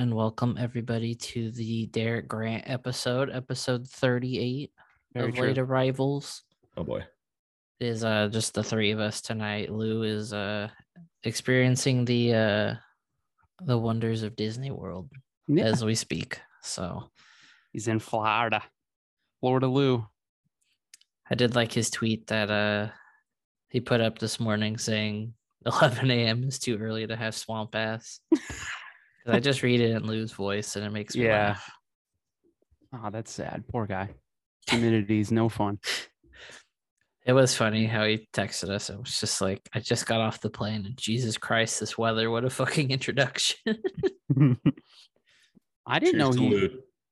And welcome everybody to the Derek Grant episode, episode 38 Very of true. Late Arrivals. Oh boy. It is uh just the three of us tonight. Lou is uh experiencing the uh the wonders of Disney World Yeah, as we speak. So he's in Florida. Florida Lou. I did like his tweet that uh he put up this morning saying 11 a.m. is too early to have swamp ass. 'Cause I just read it in Lou's voice and it makes me Yeah. laugh. Oh, that's sad. Poor guy. Humidity's no fun. It was funny how he texted us. It was just like, I just got off the plane and Jesus Christ, this weather, what a fucking introduction. I didn't know Cheers to he. Lou.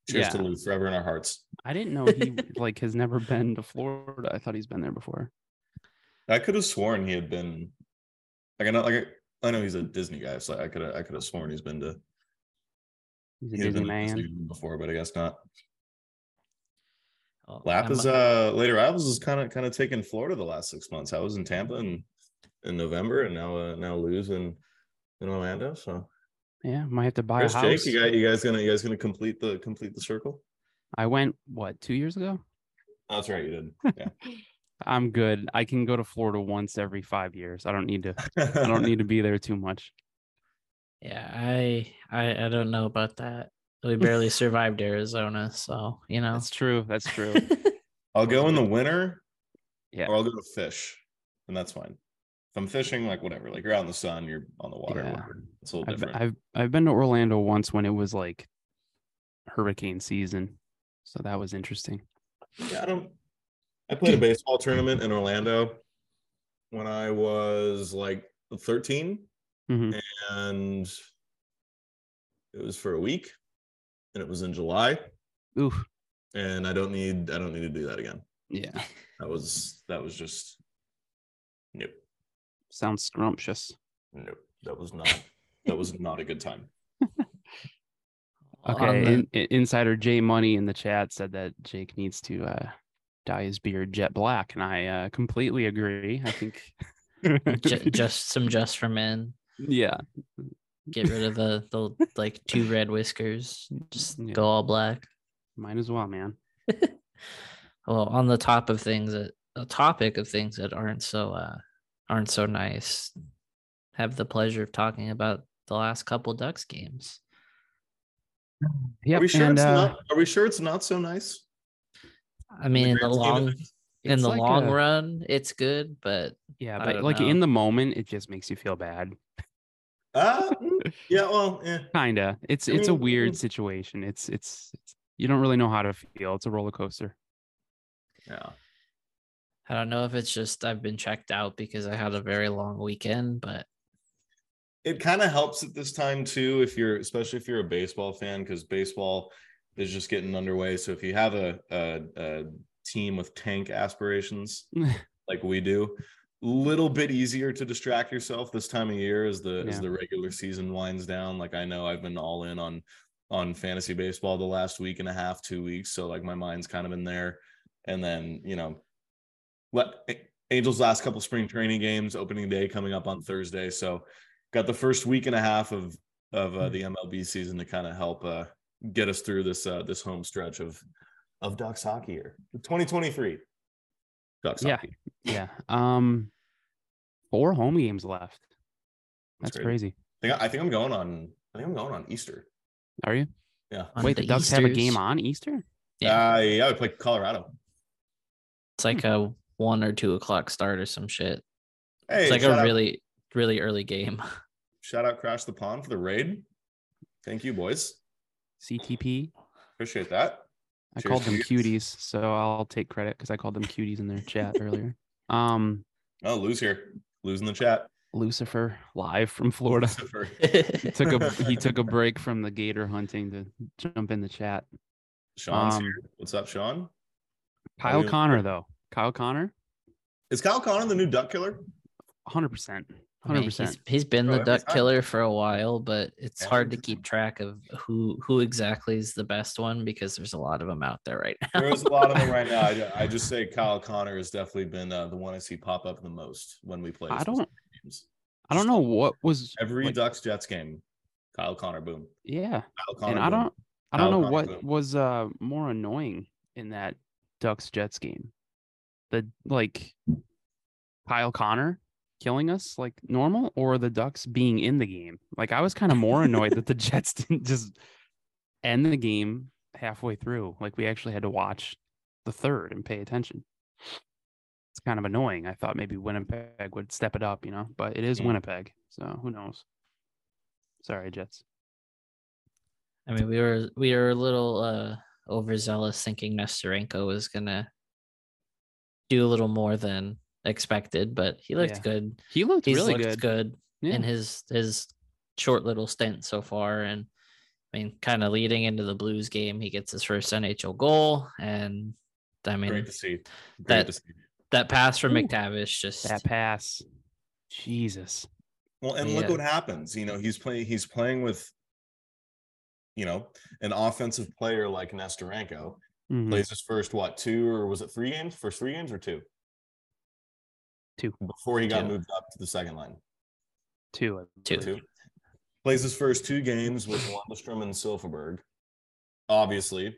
Cheers yeah. to Lou forever in our hearts. I didn't know he like has never been to Florida. I thought he's been there before. I could have sworn he had been like I know like I know he's a Disney guy, so I could have I could have sworn he's been to He's a he had Disney been man. Before, but I guess not. Oh, Lap I'm- is uh Late Arrivals is kind of kind of taken Florida the last six months. I was in Tampa in in November and now uh now lose in in Orlando. So Yeah, might have to buy Chris a Jake, house. you guys you guys gonna you guys gonna complete the complete the circle? I went what two years ago. That's right, you did. Yeah. I'm good. I can go to Florida once every five years. I don't need to. I don't need to be there too much. Yeah, I, I I don't know about that. We barely survived Arizona, so you know. That's true. That's true. I'll go in the winter Yeah. or I'll go to fish, and that's fine. If I'm fishing, like whatever, like you're out in the sun, you're on the water. Yeah. It's a little I've, different. I've I've been to Orlando once when it was like hurricane season, so that was interesting. yeah, I don't. I played a baseball tournament in Orlando when I was like 13, Mhm. and it was for a week, and it was in July, Oof. and I don't need I don't need to do that again. Yeah. That was that was just nope, Sounds scrumptious. nope. That was not that was not a good time. Okay. the- in, in- insider Jay Money in the chat said that Jake needs to uh, dye his beard jet black, and I uh, completely agree. I think. ju- just some just for men. Yeah. Get rid of the the like two red whiskers. Just Yeah. go all black. Might as well, man. well on the top of things that a topic of things that aren't so uh aren't so nice have the pleasure of talking about the last couple ducks games Yep. are we sure and, it's uh, not? Are we sure it's not so nice? i mean in the grand long things? in the like long a- run it's good but Yeah, I but like know. in the moment, it just makes you feel bad. Uh, mm, yeah, well, eh. Kinda. It's I it's a weird mm. situation. It's, it's it's you don't really know how to feel. It's a roller coaster. yeah. i don't know if it's just i've been checked out because i had a very long weekend but It kind of helps at this time too, if you're especially if you're a baseball fan, because baseball is just getting underway. So if you have a, a, a team with tank aspirations like we do, little bit easier to distract yourself this time of year as the as the regular season winds down. Like I know I've been all in on on fantasy baseball the last week and a half, two weeks. So like my mind's kind of in there. And then, you know, let Angels last couple spring training games, opening day coming up on Thursday. So got the first week and a half of of uh, the MLB season to kind of help uh, get us through this uh, this home stretch of of Ducks hockey here, 2023. Ducks Yeah. hockey. yeah. Um, four home games left. That's That's crazy. I think, I think I'm going on. I think I'm going on Easter. Are you? Yeah. On Wait, the, Ducks have a game on Easter? Yeah. Uh, yeah, I play Colorado. it's like a one or two o'clock start or some shit Hey, it's like a out- really really early game shout out Crash the Pond for the raid. Thank you, boys. CTP. Appreciate that. I Cheers called them cuties, so I'll take credit because I called them cuties in their chat earlier. Um, Oh, lose here. Losing the chat. Lucifer live from Florida. He took a he took a break from the gator hunting to jump in the chat. Sean's Um, here. What's up, Sean? Kyle. Connor though. Kyle Connor, Is Kyle Connor the new duck killer? hundred percent. I mean, Hundred percent. he's, he's been Bro, the every duck time. killer for a while, but it's Every hard to keep track of who who exactly is the best one because there's a lot of them out there right now. There's a lot of them right now. I, I just say Kyle Connor has definitely been uh, the one I see pop up the most when we play. I don't- games. I don't know what was Every like, Ducks Jets game, Kyle Connor, boom. Yeah. Kyle Connor, and I boom. don't I don't Kyle know Connor, what boom. was uh more annoying in that Ducks Jets game. The like Kyle Connor killing us like normal or the Ducks being in the game. Like I was kind of more annoyed that the Jets didn't just end the game halfway through. Like we actually had to watch the third and pay attention. It's kind of annoying. I thought maybe Winnipeg would step it up, you know, but it is Mm. Winnipeg. So who knows? Sorry, Jets. I mean, we were we were a little uh overzealous thinking Nesterenko was gonna do a little more than expected, but he looked Yeah. good. He looked He's really looked good. good Yeah. in his his short little stint so far. And I mean, kind of leading into the Blues game, he gets his first NHL goal, and I mean Great to see. Great that- to see. that pass from Ooh, McTavish just that pass. Jesus. Well, and look Yeah. what happens. You know, he's playing. He's playing with, you know, an offensive player like Nesterenko. Mhm. Plays his first what two or was it three games? First three games or two? Two. Before he got Two. moved up to the second line. Two. Two. Two. Plays his first two games with Lundestrom and Silfverberg. Obviously,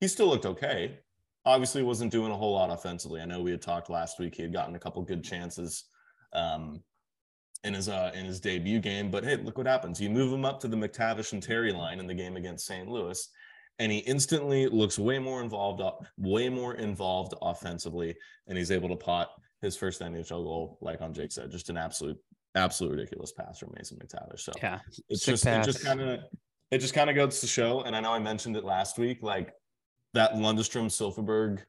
he still looked okay. Obviously, wasn't doing a whole lot offensively. I know we had talked last week. He had gotten a couple good chances um, in his uh, in his debut game. But hey, look what happens. You move him up to the McTavish and Terry line in the game against St. Louis, and he instantly looks way more involved, way more involved offensively, and he's able to pot his first NHL goal, like on Jake said, just an absolute, absolute ridiculous pass from Mason McTavish. So Yeah. it's Sick just it just kind of it just kind of goes to show and i know i mentioned it last week like that lundestrom silfverberg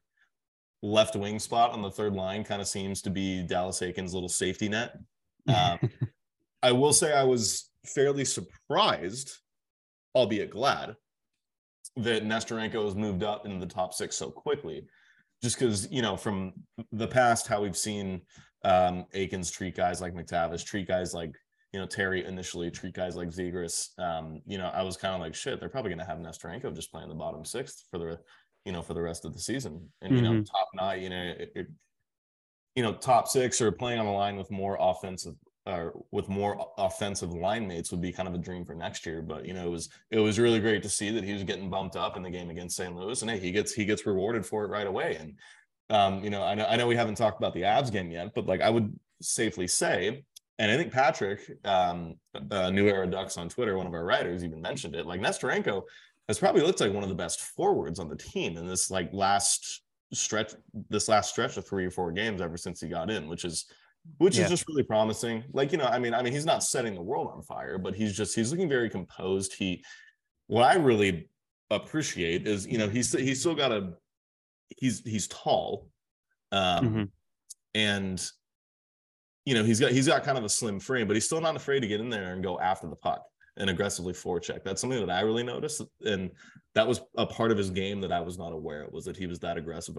left wing spot on the third line kind of seems to be dallas eakins' little safety net um, i will say i was fairly surprised albeit glad that nesterenko has moved up into the top six so quickly just because you know from the past how we've seen um eakins treat guys like mctavish treat guys like you know, Terry initially treat guys like Zegras. Um, you know, I was kind of like, shit, they're probably going to have Nesterenko just playing the bottom sixth for the, you know, for the rest of the season. And, you know, Mhm. top nine, you know, it, it, you know, top six or playing on a line with more offensive or with more offensive line mates would be kind of a dream for next year. But, you know, it was, it was really great to see that he was getting bumped up in the game against St. Louis and hey, he gets, he gets rewarded for it right away. And, um, you know, I know, I know we haven't talked about the abs game yet, but like I would safely say and I think Patrick, um, uh, New Era Ducks on Twitter, one of our writers, even mentioned it. Like Nesterenko has probably looked like one of the best forwards on the team in this like last stretch, this last stretch of three or four games ever since he got in, which is which Yeah. is just really promising. Like you know, I mean, I mean, he's not setting the world on fire, but he's just he's looking very composed. He, what I really appreciate is you know he's he's still got a he's he's tall, um, Mhm. and you know he's got he's got kind of a slim frame, but he's still not afraid to get in there and go after the puck and aggressively forecheck. That's something that I really noticed, and that was a part of his game that I was not aware of was that he was that aggressive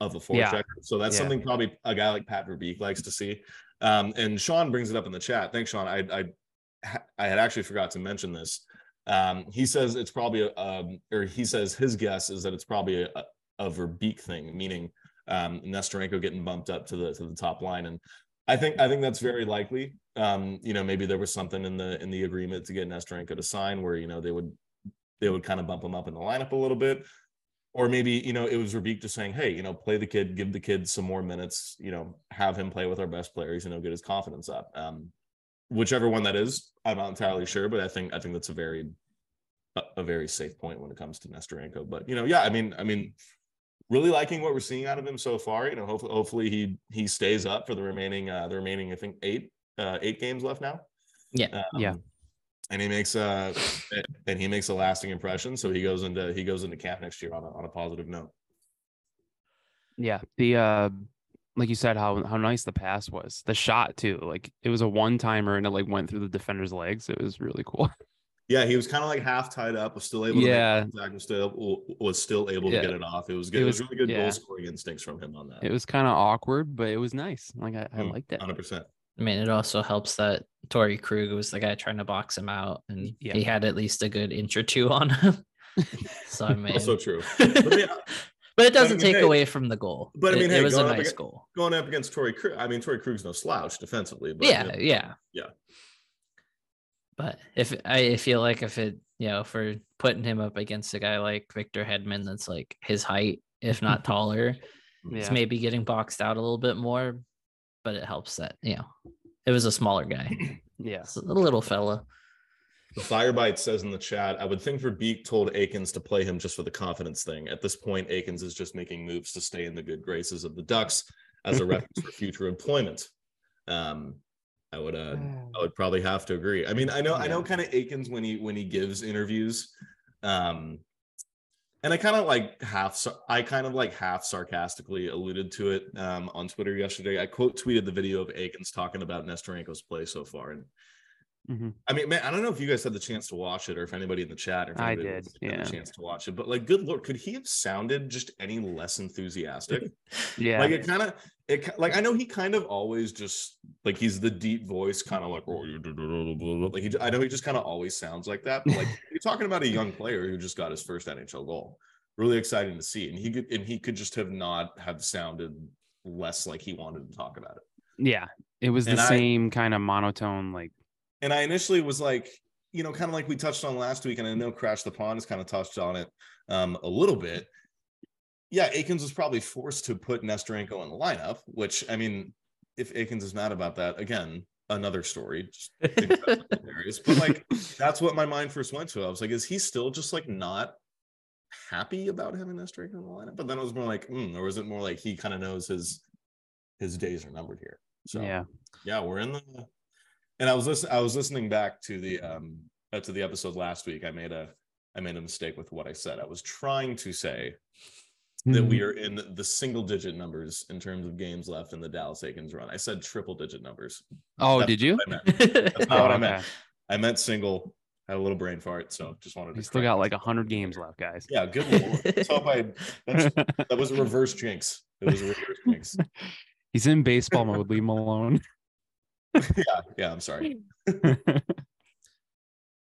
of a for, of Yeah. So that's Yeah. something probably a guy like Pat Verbeek likes to see. Um, and Sean brings it up in the chat. Thanks, Sean. I I I had actually forgot to mention this. Um, he says it's probably a, um, or he says his guess is that it's probably a, a Verbeek thing, meaning um, Nesterenko getting bumped up to the to the top line, and I think I think that's very likely. Um, you know, maybe there was something in the in the agreement to get Nesterenko to sign where you know they would they would kind of bump him up in the lineup a little bit, or maybe you know it was Verbeek just saying, hey, you know, play the kid, give the kid some more minutes, you know, have him play with our best players, you know, get his confidence up. Um, whichever one that is, I'm not entirely sure, but I think I think that's a very a, a very safe point when it comes to Nesterenko. But you know, yeah, I mean, I mean, really liking what we're seeing out of him so far. You know, hopefully, hopefully he he stays up for the remaining uh the remaining I think eight uh eight games left now. Yeah. Um, Yeah. And he makes uh and he makes a lasting impression. So he goes into he goes into camp next year on a on a positive note. Yeah. The uh like you said, how how nice the pass was. The shot too. Like it was a one timer and it like went through the defender's legs. It was really cool. Yeah, he was kind of like half tied up, was still able to Yeah. contact, was still was still able to Yeah. get it off. It was good. It It was, was- really good yeah. goal scoring instincts from him on that. It was kind of awkward, but it was nice. Like I, I Mm, liked it. Hundred percent. I mean, it also helps that Torey Krug was the guy trying to box him out, and Yeah. he had at least a good inch or two on him. so I mean, Also true. But, I but it doesn't mean, take hey- away from the goal. but I mean, it, hey, was a nice against- goal. going up against Torey Krug, I mean, Torey Krug's no slouch defensively. But Yeah, you know, yeah. Yeah. But if I feel like if it, you know, for putting him up against a guy like Victor Hedman, that's like his height, if not taller, it's maybe getting boxed out a little bit more. But it helps that you know it was a smaller guy, Yeah. It's a little fella. The Firebite says in the chat, I would think Verbeek told Eakins to play him just for the confidence thing. At this point, Eakins is just making moves to stay in the good graces of the Ducks as a reference for future employment. Um, I would uh, I would probably have to agree. I mean, I know I know kind of Eakins when he when he gives interviews. Um and I kind of like half I kind of like half sarcastically alluded to it um on Twitter yesterday. I quote tweeted the video of Eakins talking about Nesterenko's play so far and Mhm. I mean, man, I don't know if you guys had the chance to watch it or if anybody in the chat or if I did, had yeah. the chance to watch it. But like, good lord, could he have sounded just any less enthusiastic? Yeah. Like it kind of, it like I know he kind of always just like he's the deep voice, kind of like oh, you do- do- do- do- do." like he. I know he just kind of always sounds like that. But like you're talking about a young player who just got his first NHL goal. Really exciting to see, and he could and he could just have not have sounded less like he wanted to talk about it. yeah. It was the I- same kind of monotone, like and I initially was like, you know, kind of like we touched on last week, and I know Crash the Pond has kind of touched on it um, a little bit. Yeah, Eakins was probably forced to put Nesterenko in the lineup, which I mean, if Eakins is mad about that, again, another story. Just that's hilarious. But like, that's what my mind first went to. I was like, is he still just like not happy about having Nesterenko in the lineup? But then it was more like, mm, or was it more like he kind of knows his his days are numbered here? So yeah. yeah we're in the and i was listening i was listening back to the um uh, to the episode last week i made a i made a mistake with what i said i was trying to say that hmm. we are in the single digit numbers in terms of games left in the dallas eakins run i said triple digit numbers Oh, That's did you? I that's not Oh, what i okay. meant i meant single had a little brain fart so just wanted to You still got like hundred games left, guys. yeah good lord Let's hope I, that was a reverse jinx it was a reverse jinx He's in baseball mode. Leave him alone. yeah yeah i'm sorry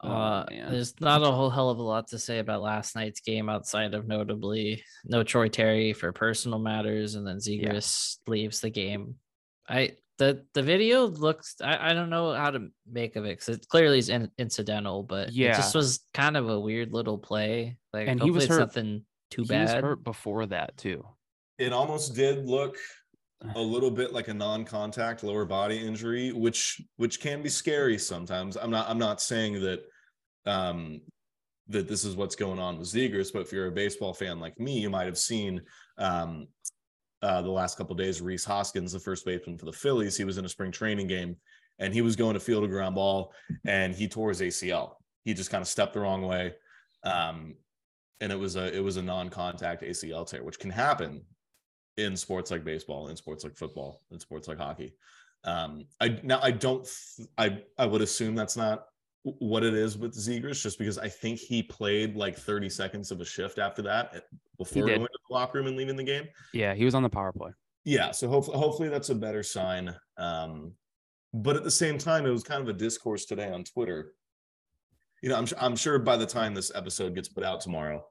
Uh, man. there's not a whole hell of a lot to say about last night's game outside of notably no Troy Terry for personal matters, and then Zegras leaves the game. I the the video looks I, I don't know how to make of it because it clearly is in, incidental, but it Yeah. just was kind of a weird little play. Like And he was hurt- nothing too he was bad. hurt before that too. it almost did look a little bit like a non-contact lower body injury which which can be scary sometimes i'm not i'm not saying that um that this is what's going on with Zegras, but if you're a baseball fan like me you might have seen um uh the last couple days Rhys Hoskins the first baseman for the Phillies he was in a spring training game and he was going to field a ground ball and he tore his ACL he just kind of stepped the wrong way um and it was a it was a non-contact ACL tear which can happen in sports like baseball, in sports like football, in sports like hockey. Um, I now I don't I I would assume that's not what it is with Zegras, just because I think he played like 30 seconds of a shift after that eh, before going to the locker room and leaving the game. Yeah, he was on the power play. Yeah, so hopefully hopefully that's a better sign. Um, but at the same time, it was kind of a discourse today on Twitter. You know, I'm I'm sure by the time this episode gets put out tomorrow,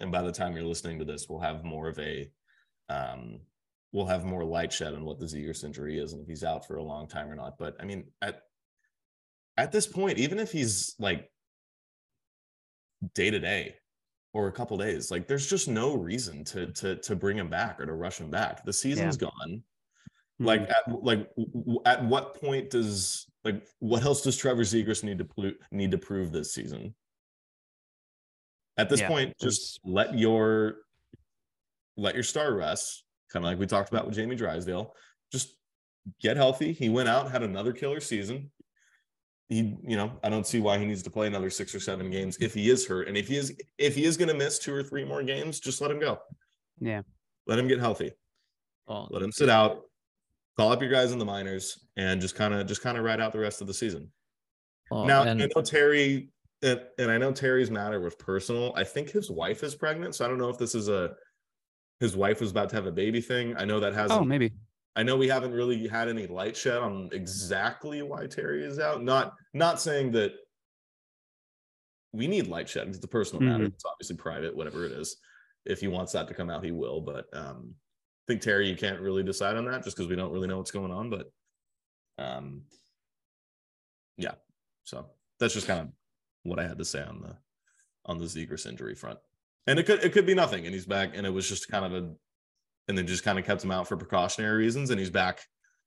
and by the time you're listening to this, we'll have more of a um we'll have more light shed on what the Zegras injury is and if he's out for a long time or not. But I mean, at at this point, even if he's like day to day or a couple days, like there's just no reason to to to bring him back or to rush him back. The season's gone like Mhm. at like w- at what point does like what else does Trevor Zegras need to pl- need to prove this season? At this Yeah, point, just let your let your star rest, kind of like we talked about with Jamie Drysdale. Just get healthy. He went out, had another killer season. He, you know, I don't see why he needs to play another six or seven games if he is hurt. And if he is if he is going to miss two or three more games, just let him go. Yeah. Let him get healthy Well, let him sit out call up your guys in the minors and just kind of just kind of ride out the rest of the season well, now and- i know terry and, and i know terry's matter was personal i think his wife is pregnant so i don't know if this is a his wife was about to have a baby thing i know that hasn't Oh, maybe. I know we haven't really had any light shed on exactly why terry is out not not saying that we need light shed it's a personal matter Mhm. it's obviously private whatever it is if he wants that to come out he will but um I think Terry, you can't really decide on that just because we don't really know what's going on. But um, yeah. So that's just kind of what I had to say on the on the Zegras injury front. And it could it could be nothing, and he's back, and it was just kind of a, and then just kind of kept him out for precautionary reasons, and he's back,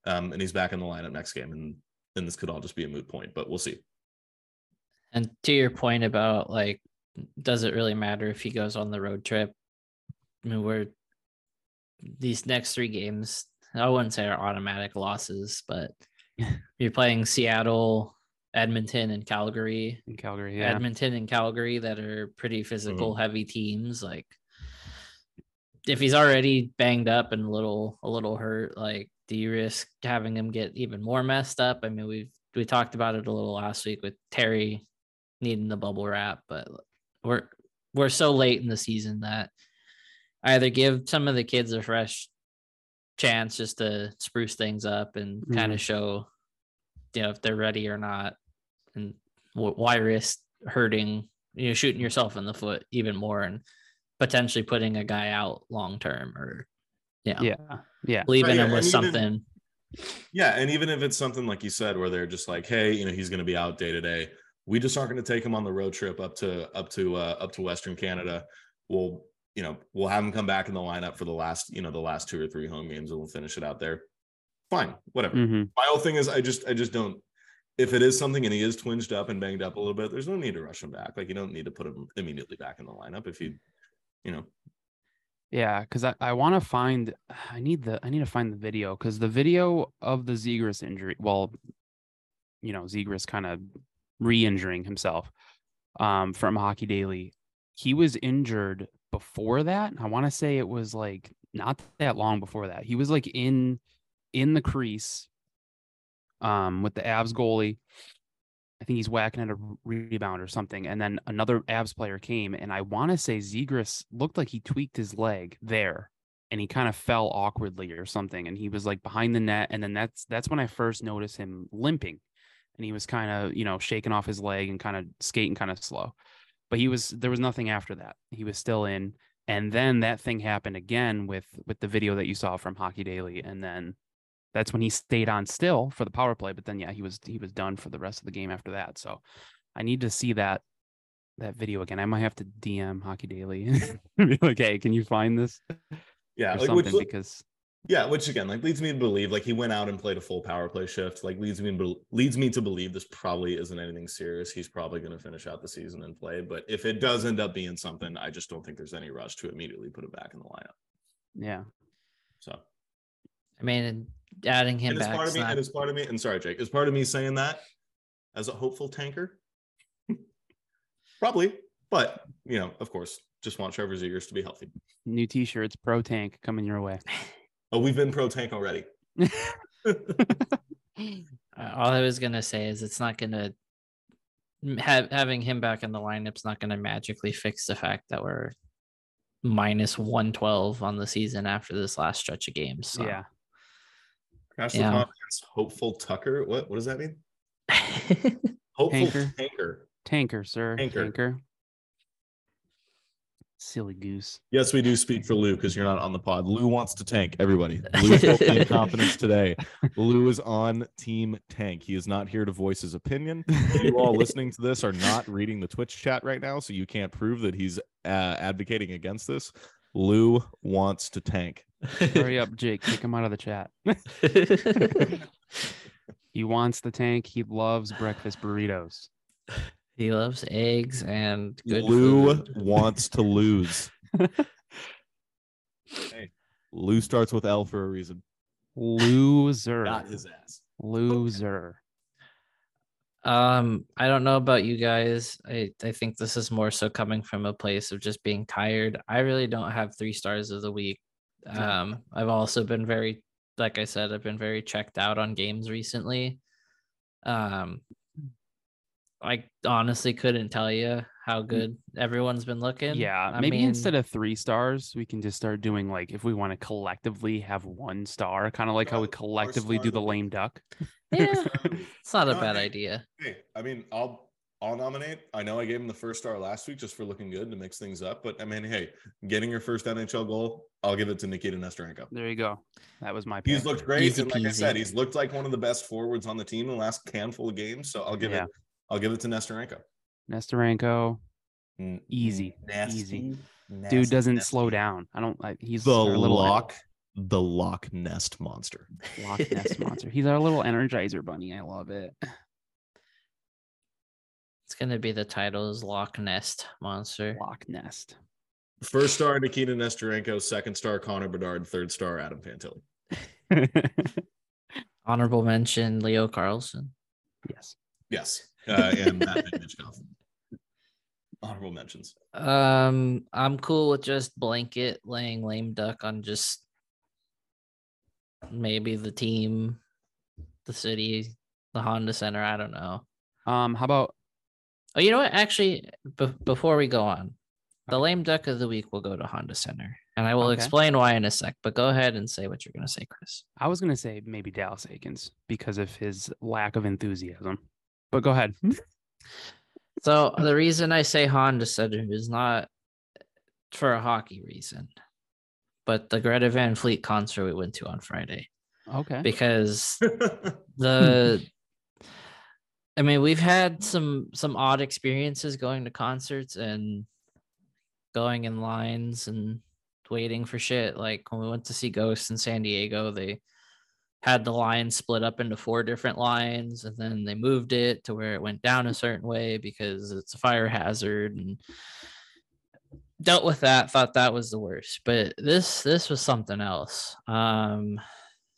um, and he's back in the lineup next game, and then this could all just be a moot point, but we'll see. And to your point about like, does it really matter if he goes on the road trip? I mean, we're these next three games, I wouldn't say are automatic losses, but you're playing Seattle, Edmonton, and Calgary. In Calgary, yeah. Edmonton and Calgary that are pretty physical heavy teams. Like if he's already banged up and a little a little hurt, like do you risk having him get even more messed up? I mean, we've we talked about it a little last week with Terry needing the bubble wrap, but we're we're so late in the season that I either give some of the kids a fresh chance just to spruce things up and mm-hmm. kind of show you know if they're ready or not and why risk hurting you know shooting yourself in the foot even more and potentially putting a guy out long term or you know, yeah yeah leaving right, him with something yeah and even if it's something like you said where they're just like hey you know he's going to be out day to day we just aren't going to take him on the road trip up to up to uh, up to western canada we'll you know, we'll have him come back in the lineup for the last, you know, the last two or three home games and we'll finish it out there. Fine, whatever. Mm-hmm. My whole thing is I just I just don't if it is something and he is twinged up and banged up a little bit, there's no need to rush him back. Like you don't need to put him immediately back in the lineup if you, you know. Yeah, because I, I want to find I need the I need to find the video because the video of the Zegras injury, well, you know, Zegras kind of re-injuring himself um from Hockey Daily. He was injured before that. I want to say it was like not that long before that. He was like in in the crease um with the Avs goalie. I think he's whacking at a rebound or something. And then another Avs player came, and I want to say Zegras looked like he tweaked his leg there and he kind of fell awkwardly or something. And he was like behind the net. And then that's that's when I first noticed him limping. And he was kind of, you know, shaking off his leg and kind of skating kind of slow but he was there was nothing after that. He was still in, and then that thing happened again with with the video that you saw from Hockey Daily, and then that's when he stayed on still for the power play. But then yeah, he was he was done for the rest of the game after that. So I need to see that that video again. I might have to DM Hockey Daily and be like, hey, can you find this? Yeah, like, something which, because yeah, which again, like leads me to believe, like he went out and played a full power play shift. Like leads me to, leads me to believe this probably isn't anything serious. He's probably going to finish out the season and play. But if it does end up being something, I just don't think there's any rush to immediately put him back in the lineup. Yeah. So, I mean, adding him and back. Part of me, not... And it's part of me, and sorry, Jake, is part of me saying that as a hopeful tanker. probably, but you know, of course, just want Trevor Zegras to be healthy. New T-shirts, pro tank coming your way. Oh, we've been pro tank already. Uh, all I was gonna say is it's not gonna have having him back in the lineup's not gonna magically fix the fact that we're minus one twelve on the season after this last stretch of games. So. Yeah. Crash yeah. confidence, hopeful Tucker. What what does that mean? hopeful tanker. tanker. Tanker, sir. Tanker. tanker. Silly goose. Yes, we do speak for Lou because you're not on the pod. Lou wants to tank everybody. Lou team confidence today. Lou is on team tank. He is not here to voice his opinion. You all listening to this are not reading the Twitch chat right now, so you can't prove that he's uh, advocating against this. Lou wants to tank. Hurry up, Jake. Kick him out of the chat. he wants the tank. He loves breakfast burritos. He loves eggs and good Lou food. wants to lose. hey, Lou starts with L for a reason. Loser. Not his ass. Loser. Um, I don't know about you guys. I, I think this is more so coming from a place of just being tired. I really don't have three stars of the week. Um, I've also been very, like I said, I've been very checked out on games recently. Um, I honestly couldn't tell you how good everyone's been looking. Yeah, I maybe mean, instead of three stars, we can just start doing like if we want to collectively have one star, kind of like how we collectively do the lame duck. Yeah, it's not a bad idea. Hey, I mean, I'll I'll nominate. I know I gave him the first star last week just for looking good to mix things up, but I mean, hey, getting your first NHL goal, I'll give it to Nikita Nesterenko. There you go. That was my. Pick. He's looked great, Easy and like peasy. I said, he's looked like one of the best forwards on the team in the last handful of games. So I'll give yeah. it I'll give it to Nesterenko. Nesterenko, N- Easy, nasty, easy. dude doesn't nasty. slow down. I don't. I, he's The our little lock, the lock Nest monster. Lock nest monster. He's our little Energizer bunny. I love it. It's gonna be the title is Loch Nest Monster. Loch Nest. First star Nikita Nesterenko, second star Connor Bedard, third star Adam Fantilli. Honorable mention Leo Carlsson. yes. Yes, uh, and Matt Michkov. Honorable mentions. Um, I'm cool with just blanket laying lame duck on just maybe the team, the city, the Honda Center. I don't know. Um. How about Oh, you know what? Actually, be- before we go on, the lame duck of the week will go to Honda Center, and I will Okay. explain why in a sec. But go ahead and say what you're gonna say, Chris. I was gonna say maybe Dallas Eakins because of his lack of enthusiasm. But go ahead. So the reason I say Honda Center is not for a hockey reason, but the Greta Van Fleet concert we went to on Friday. Okay. because the hmm. I mean we've had some some odd experiences going to concerts and going in lines and waiting for shit. Like when we went to see Ghost in San Diego they had the line split up into four different lines and then they moved it to where it went down a certain way because it's a fire hazard and dealt with that thought that was the worst. But this this was something else. Um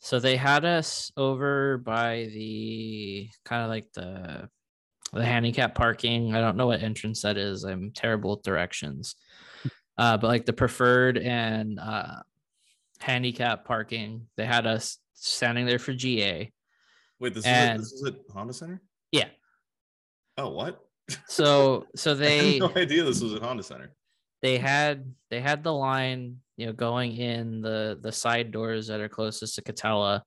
so they had us over by the kind of like the the handicap parking. I don't know what entrance that is. I'm terrible at directions. Uh but like the preferred and uh handicap parking they had us standing there for ga Wait, this is, And- at, this is at Honda Center? yeah Oh, what? so so they had no idea this was at Honda Center. they had they had the line you know going in the the side doors that are closest to Katella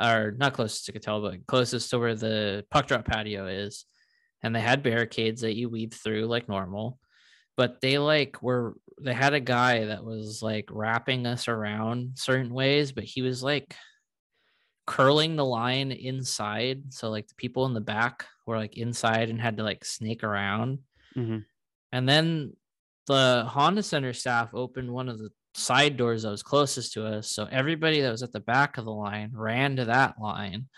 or not closest to Katella but closest to where the puck drop patio is and they had barricades that you weave through like normal but they like were they had a guy that was like wrapping us around certain ways but he was like curling the line inside so like the people in the back were like inside and had to like snake around Mhm. and then the Honda Center staff opened one of the side doors that was closest to us. So everybody that was at the back of the line ran to that line,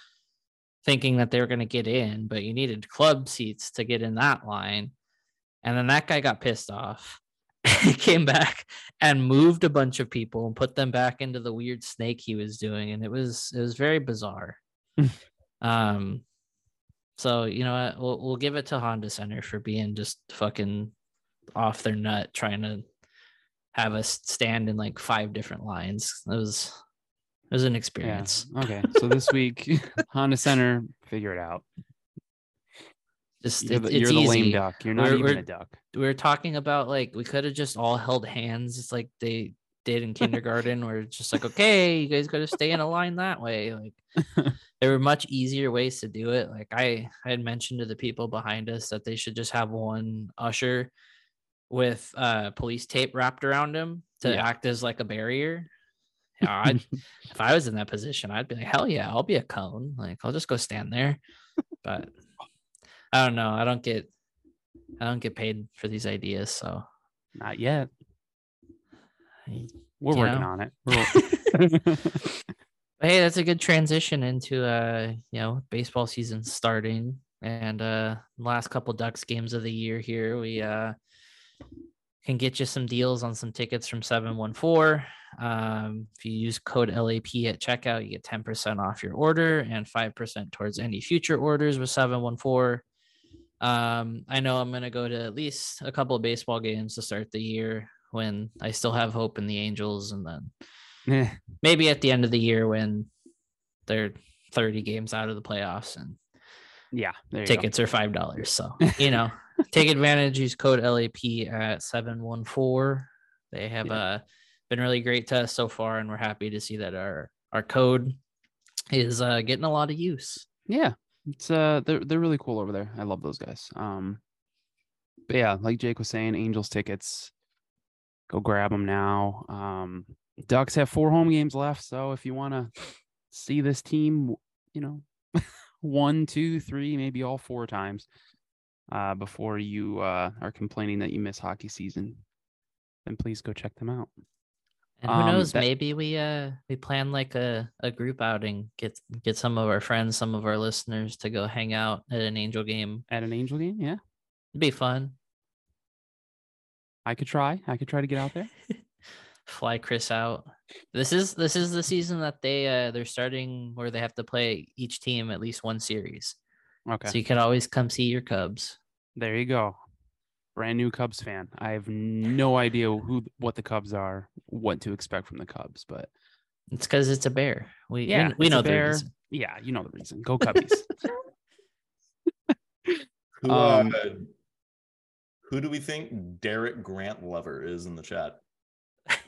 thinking that they were going to get in, but you needed club seats to get in that line. And then that guy got pissed off. came back and moved a bunch of people and put them back into the weird snake he was doing and it was it was very bizarre um so you know what we'll, we'll give it to honda center for being just fucking off their nut trying to have us stand in like five different lines it was it was an Yeah. experience Okay. So this week, Honda Center, figure it out. Just it- the, it's you're the easy. lame duck. You're not We're- even we're- a duck. we were talking about like we could have just all held hands it's like they did in kindergarten where it's just like okay you guys got to stay in a line that way like there were much easier ways to do it like i i had mentioned to the people behind us that they should just have one usher with uh police tape wrapped around him to Yeah. act as like a barrier Yeah, I'd, if i was in that position i'd be like hell yeah i'll be a cone like i'll just go stand there but i don't know i don't get i don't get paid for these ideas so Not yet. We're You working know? on it. But hey, that's a good transition into uh, you know, baseball season starting and uh last couple Ducks games of the year here. We uh can get you some deals on some tickets from 714. Um, if you use code LAP at checkout, you get 10% off your order and 5% towards any future orders with 714. Um, I know I'm gonna go to at least a couple of baseball games to start the year when I still have hope in the Angels and then Eh, maybe at the end of the year when they're 30 games out of the playoffs and yeah. Tickets are five dollars. So you know, take advantage. Use code LAP at seven one four. They have Yeah. uh been really great to us so far, and we're happy to see that our our code is uh getting a lot of use. Yeah. It's uh they're they're really cool over there. I love those guys. Um but yeah, like Jake was saying, Angels tickets. Go grab them now. Um Ducks have four home games left, so if you want to see this team, you know, one, two, three, maybe all four times uh, before you uh, are complaining that you miss hockey season, then please go check them out. And who Um, knows? that- maybe we uh we plan like a, a group outing. Get get some of our friends, some of our listeners to go hang out at an Angel game. At an Angel game, yeah, It'd be fun. I could try. I could try to get out there. Fly Chris out. This is this is the season that they uh they're starting where they have to play each team at least one series. Okay, So you can always come see your Cubs. there you go. Brand new Cubs fan. I have no idea who what the Cubs are, what to expect from the Cubs, but It's because it's a bear. We Yeah, we, we know the reason. yeah, you know the reason. Go Cubbies. Who, Um, uh, who do we think Derek Grant lover is in the chat?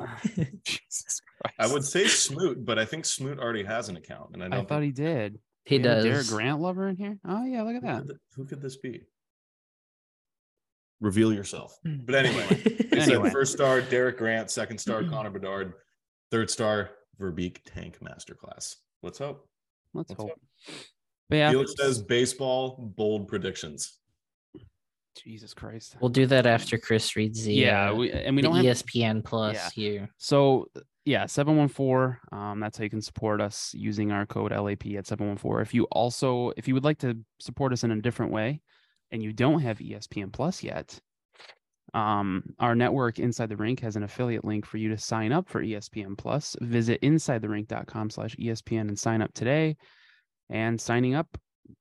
Jesus Christ. I would say Smoot, but I think Smoot already has an account, and I I don't. thought think, he did. he We have a does. Derek Grant lover in here. Oh yeah, look at who, that. could, th- who could this be? Reveal yourself. But anyway, it Anyway. said first star Derek Grant, second star Connor Bedard, third star Verbeek Tank Masterclass. Let's hope. Let's What's hope. up? But yeah, Felix says baseball bold predictions. Jesus Christ. we'll do that after Chris reads the yeah, uh, we, and we the don't have ESPN Plus Yeah. here. So yeah, 714. Um, that's how you can support us using our code LAP at 714. If you also if you would like to support us in a different way and you don't have ESPN Plus yet, um, our network Inside the Rink has an affiliate link for you to sign up for ESPN Plus. Visit insidetherink.com slash ESPN and sign up today. And signing up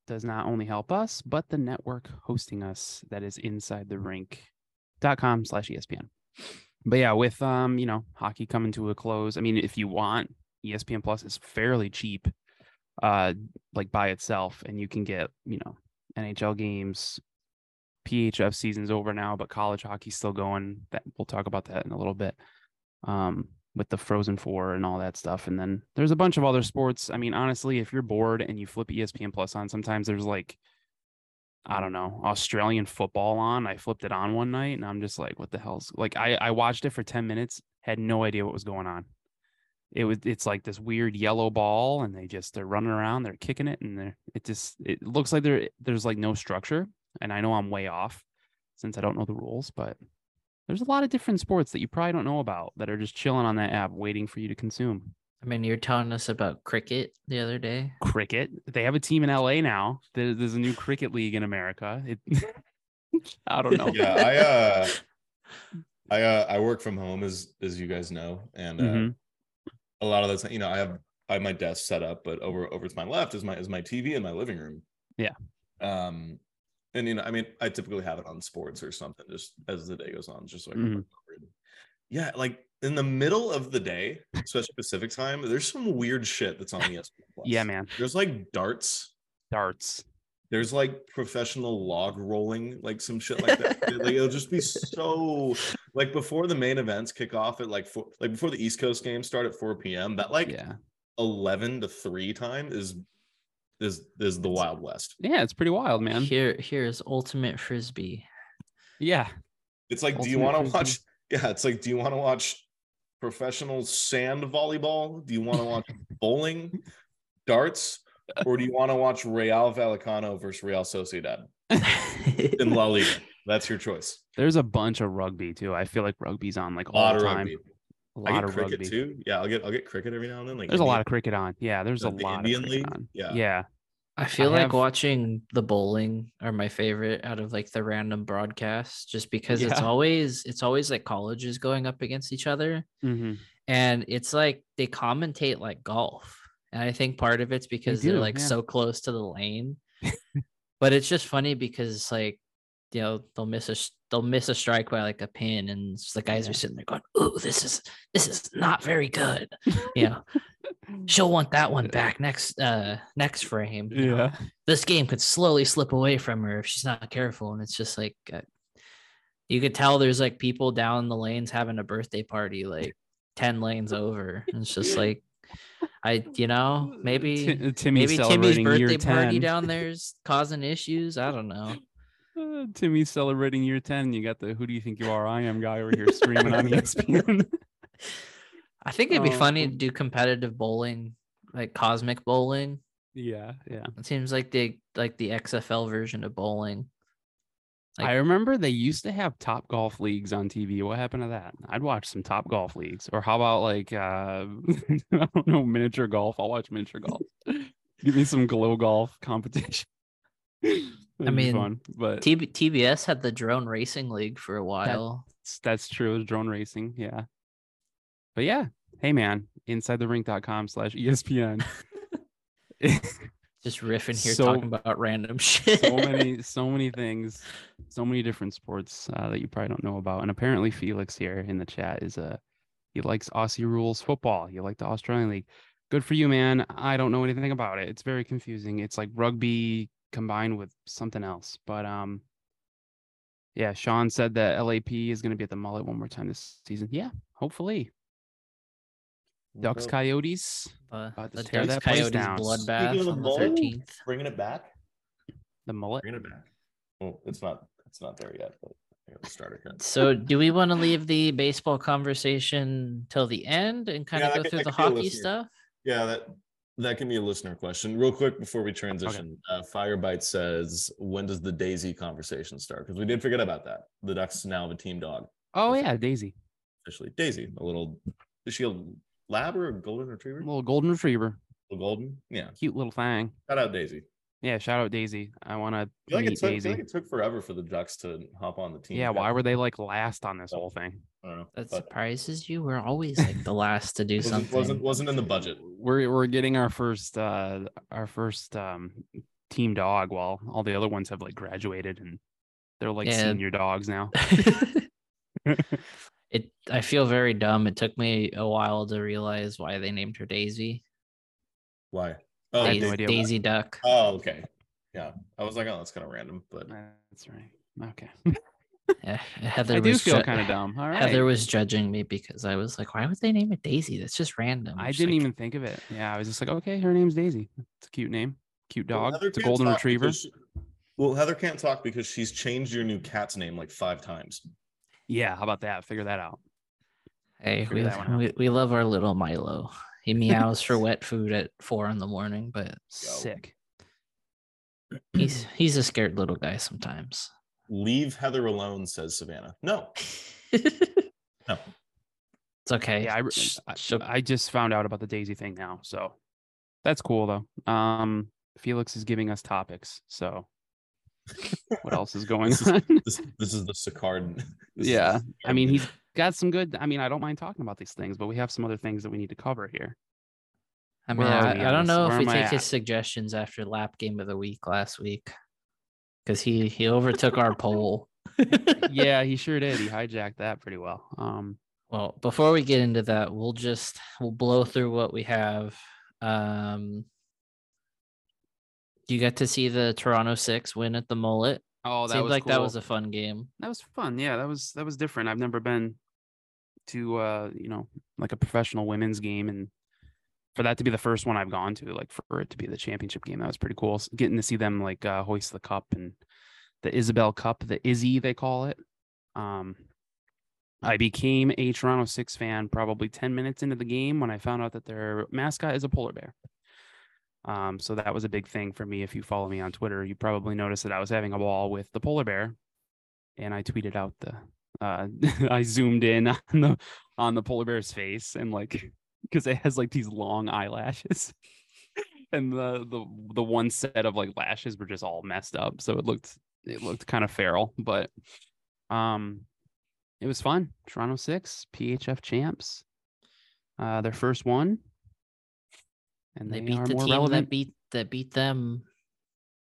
does not only help us, but the network hosting us that is inside the rink.com slash ESPN but yeah, with um, you know, hockey coming to a close. I mean, if you want, ESPN Plus is fairly cheap, uh, like by itself, and you can get, you know, NHL games. PHF season's over now, but college hockey's still going. That we'll talk about that in a little bit. Um, with the Frozen Four and all that stuff, and then there's a bunch of other sports. I mean, honestly, if you're bored and you flip ESPN Plus on, sometimes there's like I don't know, Australian football on. I flipped it on one night and I'm just like, what the hell's like I, I watched it for 10 minutes, had no idea what was going on. It was it's like this weird yellow ball and they just they're running around, they're kicking it and they're it just it looks like there there's like no structure. And I know I'm way off since I don't know the rules, but there's a lot of different sports that you probably don't know about that are just chilling on that app waiting for you to consume. I mean, you're telling us about cricket the other day. cricket. They have a team in LA now. There, there's a new cricket league in America. It, I don't know. Yeah, I uh I uh I work from home as as you guys know, and uh, Mhm. A lot of time, you know, I have I have my desk set up, but over over to my left is my is my TV in my living room. Yeah. Um, and you know, I mean, I typically have it on sports or something just as the day goes on, just so I can Mhm. it. Yeah, like in the middle of the day, especially Pacific time, there's some weird shit that's on ESPN Plus. Yeah, man. There's like darts. Darts. There's like professional log rolling, like some shit like that. like it'll just be so like before the main events kick off at like four, like before the East Coast games start at 4 p.m. That like yeah. 11 to 3 time is is is the Wild West. Yeah, it's pretty wild, man. Here, here's ultimate frisbee. Yeah. It's like, do you want to watch? Yeah, it's like, do you want to watch professional sand volleyball? Do you want to watch bowling, darts, or do you want to watch Real Vallecano versus Real Sociedad in La Liga? That's your choice. There's a bunch of rugby too. I feel like rugby's on like A all lot the of time. rugby. A I lot get of cricket rugby. too. Yeah, I'll get I'll get cricket every now and then. Like There's a lot of cricket on. Yeah, there's a the lot Indian of cricket League. on. Yeah. Yeah. I feel I like have- watching the bowling are my favorite out of like the random broadcasts, just because it's always it's always like colleges going up against each other, hmm and it's like they commentate like golf, and I think part of it's because they are like yeah. so close to the lane, but it's just funny because like you know they'll miss a they'll miss a strike by like a pin, and the guys Yeah. are sitting there going, "Ooh, this is this is not very good," you know. She'll want that one back next uh next frame. you know Yeah. this game could slowly slip away from her if she's not careful. And it's just like uh, you could tell there's like people down the lanes having a birthday party like 10 lanes over. And it's just like, I, you know, maybe, Ti- Timmy maybe Timmy's birthday party down there's causing issues. I don't know. Uh, Timmy's celebrating year 10. You got the who do you think you are? I am guy over here screaming on ESPN. I think it'd be Oh, funny to do competitive bowling, like cosmic bowling. Yeah, yeah. It seems like the like the XFL version of bowling. Like- I remember they used to have top golf leagues on TV. What happened to that? I'd watch some top golf leagues. Or how about like uh I don't know, miniature golf. I'll watch miniature golf. Give me some glow golf competition. That'd be mean, fun. But TB- TBS had the drone racing league for a while. that's- that's true. Drone racing, yeah. But yeah, hey man, insidethering.com slash ESPN. Just riffing here So- talking about random shit. so many so many things so many different sports uh, that you probably don't know about and apparently felix here in the chat is a he likes aussie rules football He like the australian league good for you man i don't know anything about it it's very confusing it's like rugby combined with something else but um yeah sean said that lap is going to be at the mullet one more time this season yeah hopefully ducks coyotes Uh, About the tear Ducks that place Coyotes down. bloodbath Speaking of on the thirteenth. Bringing it back. the mullet Bringing it back. Well, it's not. It's not there yet, but I gotta start it. again. So, do we want to leave the baseball conversation till the end and kind Yeah, of go could- through that the could be a hockey listener. stuff? Yeah, that that can be a listener question. Real quick before we transition, uh, Firebite says, "When does the Daisy conversation start?" Because we did forget about that. The Ducks now have a team dog oh yeah daisy officially. Daisy, a little. Is she a lab or a golden retriever? little golden retriever A golden. Yeah. cute little thing Shout out Daisy. Yeah, shout out Daisy. I want to I feel like, meet it took, I feel like it took forever for the Ducks to hop on the team. yeah, why were they like last on this whole thing? I don't know. That but surprises you. We're always like the last to do wasn't, something. wasn't wasn't in the budget. We're we're getting our first uh our first um team dog while all the other ones have like graduated and they're like Yeah. senior dogs now. it. I feel very dumb. It took me a while to realize why they named her Daisy. Why? Oh, I had Daisy, no Daisy- idea why. Daisy Duck. Oh, okay. Yeah, I was like, oh, that's kind of random, but That's right. Okay. Yeah, Heather I do was feel ju- kind of dumb. All right. Heather was judging me because I was like, "Why would they name it Daisy? That's just random." I She's didn't like, even think of it. Yeah, I was just like, okay, her name's Daisy. It's a cute name. Cute dog. Heather It's a golden retriever. she- well, Heather can't talk because she's changed your new cat's name like five times. Yeah, how about that? Figure that out. Hey, Figure we, that one out. we we love our little Milo. He meows for wet food at four in the morning, but Sick. he's he's a scared little guy sometimes. Leave Heather alone, says Savannah. No, no. It's okay. Yeah, I, I, I just found out about the Daisy thing now, so that's cool though. Um, Felix is giving us topics, so what else is going This is- on? This this is the Sicard. this is the yeah, I mean he's got some good. I mean, I don't mind talking about these things, but we have some other things that we need to cover here. I mean, I, I don't know Where if we take his suggestions after lap game of the week last week because he he overtook our poll. yeah, he sure did. He hijacked that pretty well. Um, Well, before we get into that, we'll just we'll blow through what we have. Um you got to see the Toronto Six win at the mullet. oh, that Seemed was like that was a fun game. that was fun. Yeah, that was that was different. I've never been to uh, you know, like a professional women's game and for that to be the first one I've gone to, like for it to be the championship game, that was pretty cool. Getting to see them like uh, hoist the cup and the Isobel Cup, the Izzy they call it. Um, I became a Toronto Six fan probably ten minutes into the game when I found out that their mascot is a polar bear. Um, so that was a big thing for me. If you follow me on Twitter, you probably noticed that I was having a ball with the polar bear, and I tweeted out the. Uh, I zoomed in on the on the polar bear's face and like because it has like these long eyelashes, and the the the one set of like lashes were just all messed up, so it looked it looked kind of feral, but um, it was fun. Toronto Six PHF champs, uh, their first one, and They they, beat the more team relevant. that beat that beat them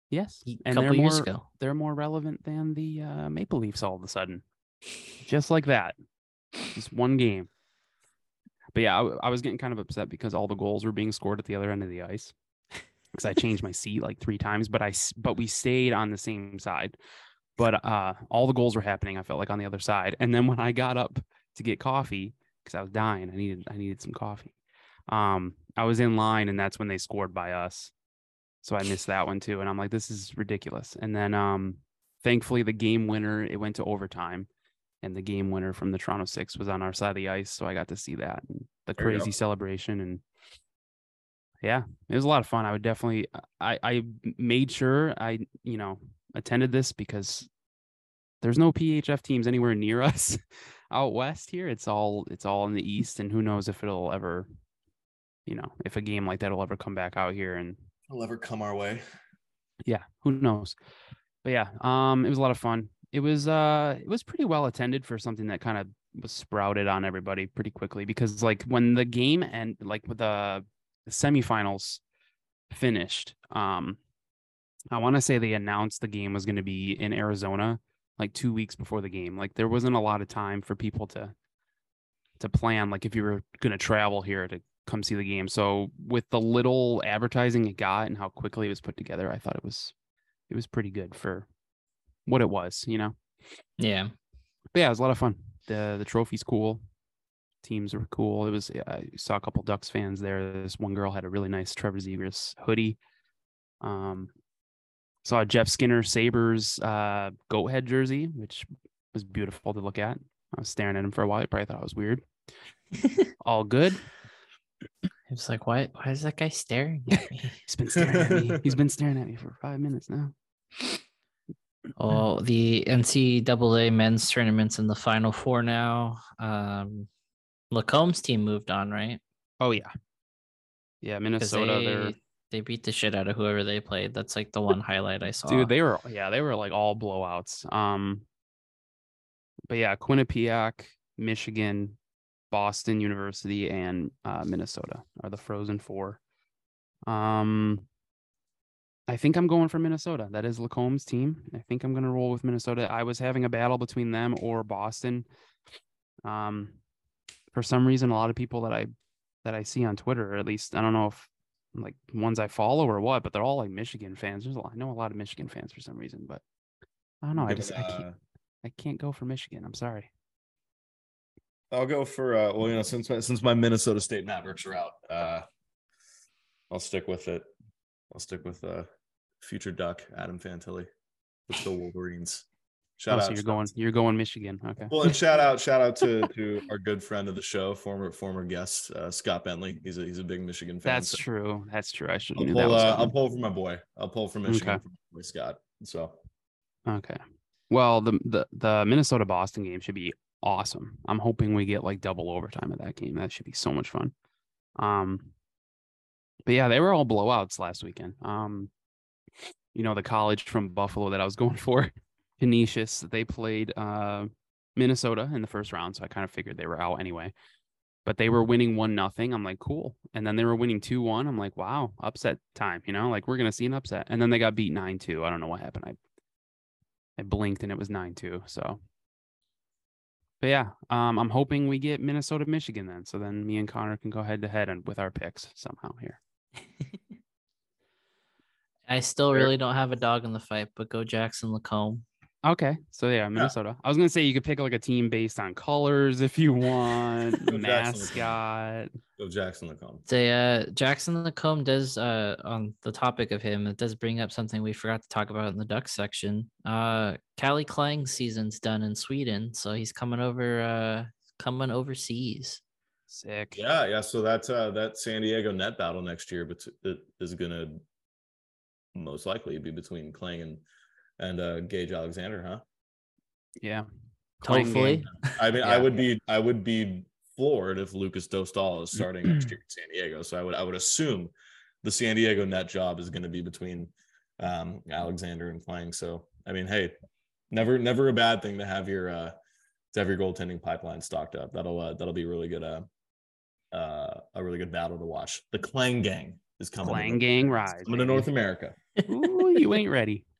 yes, a and couple they're years more ago. they're more relevant than the uh, Maple Leafs all of a sudden, just like that. Just one game. But yeah, I was getting kind of upset because all the goals were being scored at the other end of the ice. Because I changed my seat like three times, but I but we stayed on the same side. But uh, all the goals were happening. I felt like on the other side. And then when I got up to get coffee, because I was dying, I needed I needed some coffee. Um, I was in line, and that's when they scored by us. So I missed that one too. And I'm like, this is ridiculous. And then um, thankfully the game winner it went to overtime and the game winner from the Toronto Six was on our side of the ice, so I got to see that and the There crazy celebration. And yeah, it was a lot of fun. I would definitely, I, I made sure I, you know, attended this because there's no PHF teams anywhere near us out west here. It's all, it's all in the east, and who knows if it'll ever, you know, if a game like that will ever come back out here. And It'll ever come our way. yeah, who knows? But yeah, um, it was a lot of fun. It was, uh, it was pretty well attended for something that kind of was sprouted on everybody pretty quickly because like when the game and like with the semifinals finished. Um, I want to say they announced the game was going to be in Arizona like two weeks before the game. Like there wasn't a lot of time for people to to plan. Like if you were going to travel here to come see the game. So with the little advertising it got and how quickly it was put together, I thought it was it was pretty good for what it was. You know. Yeah. But yeah, it was a lot of fun. the The trophy's cool teams were cool. It was I saw a couple Ducks fans there. This one girl had a really nice Trevor Zegras hoodie. Um, saw Jeff Skinner Sabres uh, goat head jersey, which was beautiful to look at. I was staring at him for a while. I probably thought I was weird. All good. It's like, why? Why is that guy staring at me? He's been staring at me. He's been staring at me for five minutes now. Oh, the NCAA men's tournaments in the final four now. Um, LaCombe's team moved on, right? Oh yeah, yeah. Minnesota, they, they beat the shit out of whoever they played. That's like the one highlight I saw. dude. They were yeah, they were like all blowouts. Um, but yeah, Quinnipiac, Michigan, Boston University, and uh, Minnesota are the Frozen Four. Um, I think I'm going for Minnesota. That is LaCombe's team. I think I'm going to roll with Minnesota. I was having a battle between them or Boston. Um, for some reason, a lot of people that I that I see on Twitter, or at least I don't know if like ones I follow or what, but they're all like Michigan fans. There's a lot, I know a lot of Michigan fans for some reason, but I don't know. I just I can't I can't go for Michigan. I'm sorry. I'll go for uh well, you know, since my since my Minnesota State Mavericks are out, uh I'll stick with it. I'll stick with uh future duck Adam Fantilli. Let's go Wolverines. Shout oh, out. so you're going you're going Michigan. Okay. Well, and shout out, shout out to to our good friend of the show, former former guest uh, Scott Bentley. He's a he's a big Michigan fan. That's so true. That's true. I should I'll have knew that pull, uh, I'll pull for my boy. I'll pull for Michigan Okay. for my boy Scott. So Okay. Well, the the the Minnesota Boston game should be awesome. I'm hoping we get like double overtime of that game. That should be so much fun. Um but yeah, they were all blowouts last weekend. Um you know, the college from Buffalo that I was going for, Canisius, they played uh Minnesota in the first round, so I kind of figured they were out anyway. But they were winning one nothing. I'm like, cool. And then they were winning two one. I'm like, wow, upset time. You know, like we're gonna see an upset. And then they got beat nine two. I don't know what happened. I I blinked and it was nine two. So, but yeah, um, I'm hoping we get Minnesota, Michigan then. So then me and Connor can go head to head and with our picks somehow here. I still really don't have a dog in the fight, but go Jackson LaCombe. Okay, so yeah, Minnesota. I was gonna say you could pick like a team based on colors if you want, Go Jackson mascot. go Jackson LaCombe. They, uh, Jackson LaCombe does, uh, on the topic of him, it does bring up something we forgot to talk about in the duck section. Uh, Calle Clang's season's done in Sweden, so he's coming over, uh, coming overseas. Sick. Yeah, yeah. So that's uh that San Diego net battle next year, but it is gonna most likely be between Kling and and uh Gage Alexander, huh? Yeah. Clang Hopefully, gang. I mean, I Yeah. would be I would be floored if Lukas Dostal is starting next year in San Diego. So I would I would assume the San Diego net job is going to be between um, Alexander and Clang. So I mean, hey, never never a bad thing to have your uh, to have your goaltending pipeline stocked up. That'll uh, that'll be really good. Uh, uh, a really good battle to watch. The Clang Gang is coming. to Clang North- gang is ride. coming to North America. Ooh, you ain't ready.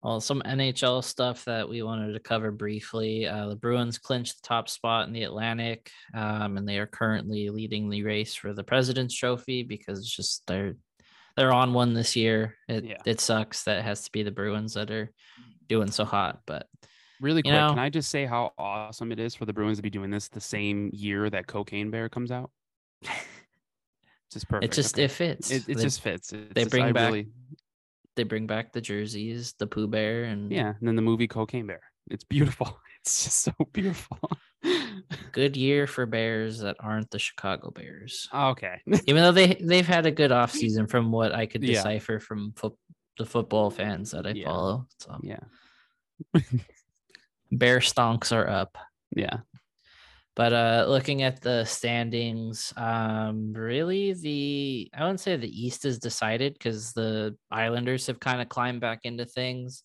Well, some NHL stuff that we wanted to cover briefly. Uh, the Bruins clinched the top spot in the Atlantic, um, and they are currently leading the race for the President's Trophy because it's just they're they're on one this year. It Yeah. it sucks that it has to be the Bruins that are doing so hot, but Really quick, know- can I just say how awesome it is for the Bruins to be doing this the same year that Cocaine Bear comes out? Just perfect. it just okay. it fits. it, it they, just fits. It's they just- bring I back really- they bring back the jerseys, the Pooh Bear, and yeah, and then the movie Cocaine Bear. It's beautiful. It's just so beautiful. good year for Bears that aren't the Chicago Bears. Okay. Even though they they've had a good offseason from what I could Yeah. decipher from fo- the football fans that I Yeah. follow. So yeah. Bear stonks are up. Yeah. But uh looking at the standings, um really the I wouldn't say the East is decided because the Islanders have kind of climbed back into things.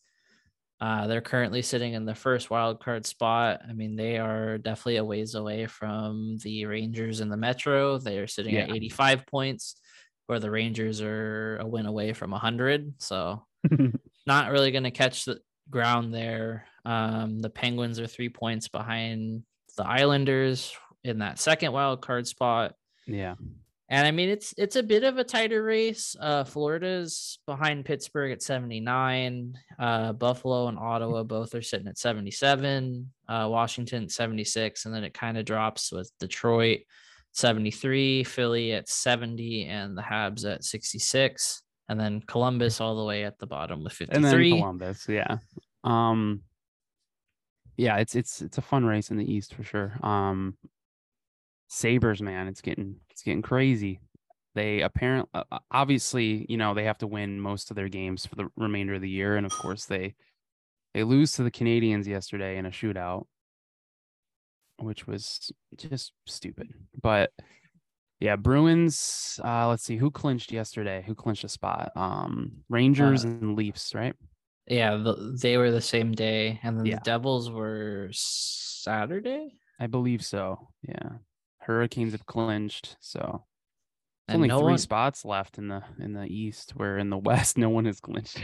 Uh they're currently sitting in the first wild card spot. I mean, they are definitely a ways away from the Rangers in the Metro. They are sitting at 85 points, where the Rangers are a win away from 100. So not really going to catch the ground there. Um, the Penguins are three points behind the Islanders in that second wild card spot. yeah. And I mean, it's it's a bit of a tighter race. Uh, Florida's behind Pittsburgh at 79. Uh, Buffalo and Ottawa both are sitting at 77. Uh, Washington 76, and then it kind of drops with Detroit 73, Philly at 70, and the Habs at 66, and then Columbus all the way at the bottom with And then 53. Columbus. Yeah. Um. Yeah, it's it's it's a fun race in the East for sure. Um. Sabres, man, it's getting it's getting crazy. They apparently, obviously, you know, they have to win most of their games for the remainder of the year, and of course, they they lose to the Canadiens yesterday in a shootout, which was just stupid. But yeah, Bruins. Uh, let's see who clinched yesterday. Who clinched a spot? Um, Rangers Uh, and Leafs, right? Yeah, the, they were the same day, and then Yeah. the Devils were Saturday. I believe so. Yeah, Hurricanes have clinched, so There's only no three one- spots left in the in the East, where in the West no one has clinched.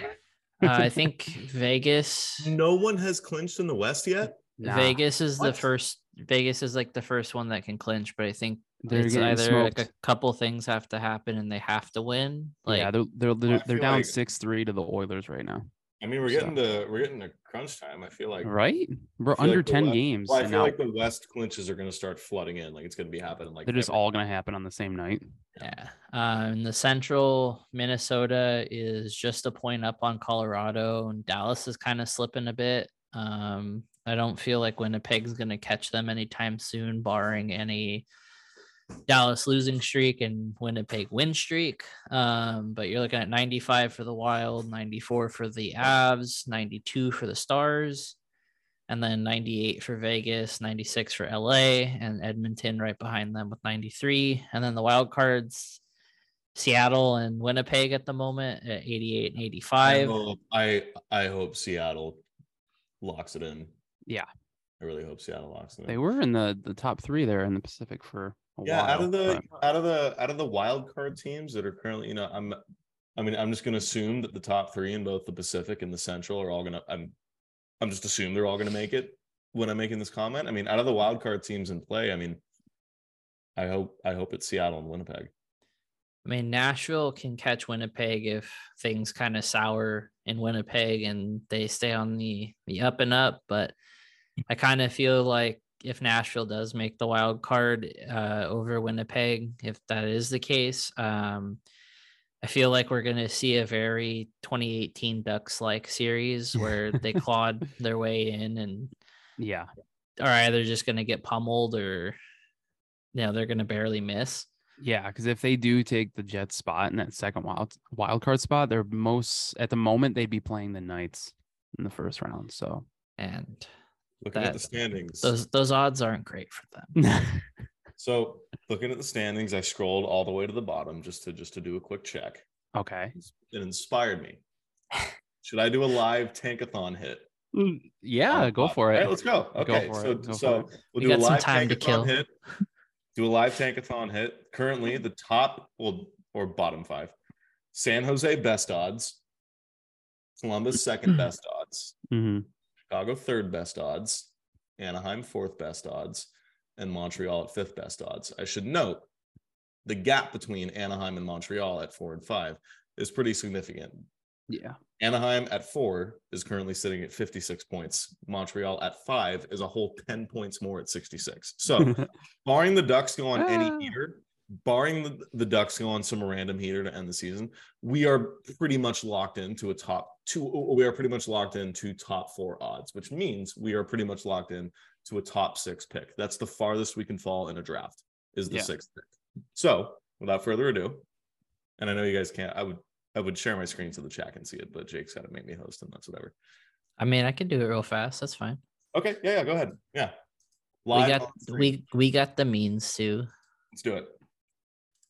Uh, I think Vegas. No one has clinched in the West yet. Nah, Vegas is the first. Vegas is like the first one that can clinch, but I think they're it's either smoked. like a couple things have to happen and they have to win. Like yeah, they're they're they're, they're down like- six three to the Oilers right now. I mean, we're So- getting to we're getting to crunch time. I feel like Right? We're I feel like under ten West- games, Well, I feel now like the West clinches are going to start flooding in. Like it's going to be happening. Like they're just all gonna happen on the same night. yeah. Uh, in the Central, Minnesota is just a point up on Colorado, and Dallas is kind of slipping a bit. Um, I don't feel like Winnipeg's going to catch them anytime soon, barring any Dallas losing streak and Winnipeg win streak. Um, but you're looking at 95 for the Wild, 94 for the Avs, 92 for the Stars, and then 98 for Vegas, 96 for LA, and Edmonton right behind them with 93. And then the wild cards, Seattle and Winnipeg at the moment at 88 and I 85. hope, I I hope Seattle locks it in. Yeah. I really hope Seattle locks it in. They were in the the top three there in the Pacific for a yeah out of the but- out of the out of the wild card teams that are currently you know i'm i mean i'm just going to assume that the top three in both the pacific and the central are all going to i'm i'm just assume they're all going to make it when i'm making this comment i mean out of the wild card teams in play i mean i hope i hope it's seattle and winnipeg I mean, Nashville can catch Winnipeg if things kind of sour in Winnipeg and they stay on the the up and up. But I kind of feel like if Nashville does make the wild card uh, over Winnipeg, if that is the case, um, I feel like we're going to see a very 2018 Ducks like series where they clawed their way in and yeah, are either just going to get pummeled or you know they're going to barely miss. yeah. Because if they do take the Jets spot in that second wild wild card spot, they're most at the moment they'd be playing the Knights in the first round. So And looking at the standings those those odds aren't great for them. so looking at the standings i scrolled all the way to the bottom just to just to do a quick check okay. it inspired me should i do a live tankathon hit Mm, Yeah, on go for it. right, let's go. Go Okay, for so go so we'll We do a live time to tankathon kill. hit. Do a live tankathon hit. Currently, the top well or bottom five: San Jose best odds, Columbus second best odds, Mhm. Chicago third best odds, Anaheim fourth best odds, and Montreal at fifth best odds. I should note the gap between Anaheim and Montreal at four and five is pretty significant. Yeah. Anaheim at four is currently sitting at 56 points. Montreal at five is a whole 10 points more at 66. So, barring the Ducks go on Ah. any heater, barring the, the Ducks go on some random heater to end the season, we are pretty much locked into a top two. We are pretty much locked into top four odds, which means we are pretty much locked in to a top six pick. That's the farthest we can fall in a draft is the Yeah. sixth pick. So without further ado, and I know you guys can't, I would I would share my screen so the chat can see it, but Jake's got to make me host, and that's whatever. I mean, I can do it real fast. That's fine. Okay, yeah, yeah, go ahead. Yeah, We got we we got the means to. let's do it.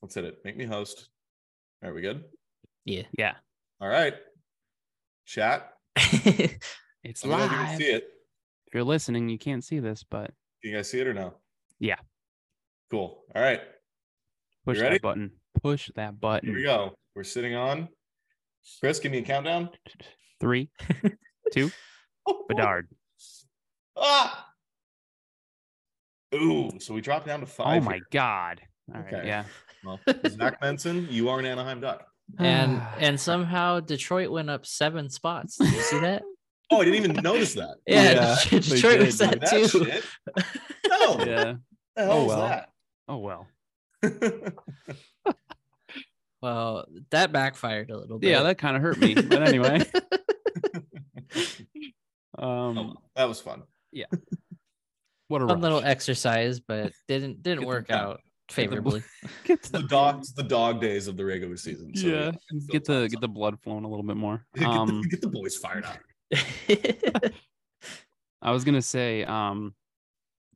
Let's hit it. Make me host. Are we good? Yeah. Yeah. All right. Chat. It's Let me know if you can live. see it. If you're listening, you can't see this, but You guys see it or no? Yeah. Cool. All right. push ready? that button. Push that button. Here we go. We're sitting on. Chris, give me a countdown. Three, two, Bedard. Ah. Ooh, so we dropped down to Oh five. my here. god. All right. Okay. Yeah. Well, Zach Benson, you are an Anaheim Duck. and and somehow Detroit went up seven spots. Did you see that? Oh, I didn't even notice that. Yeah, they Detroit was that, That too. shit. No. Yeah. Oh, is well. Oh well. Well, that backfired a little bit. Yeah, that kind of hurt me. But anyway. Oh, Um that was fun. Yeah. What a fun little exercise, but didn't didn't Get work out favorably. Get It's the dog. It's the dog days of the regular season. So yeah. Get the get the blood flowing a little bit more. Get the- Um get the boys fired up. I was gonna say, um,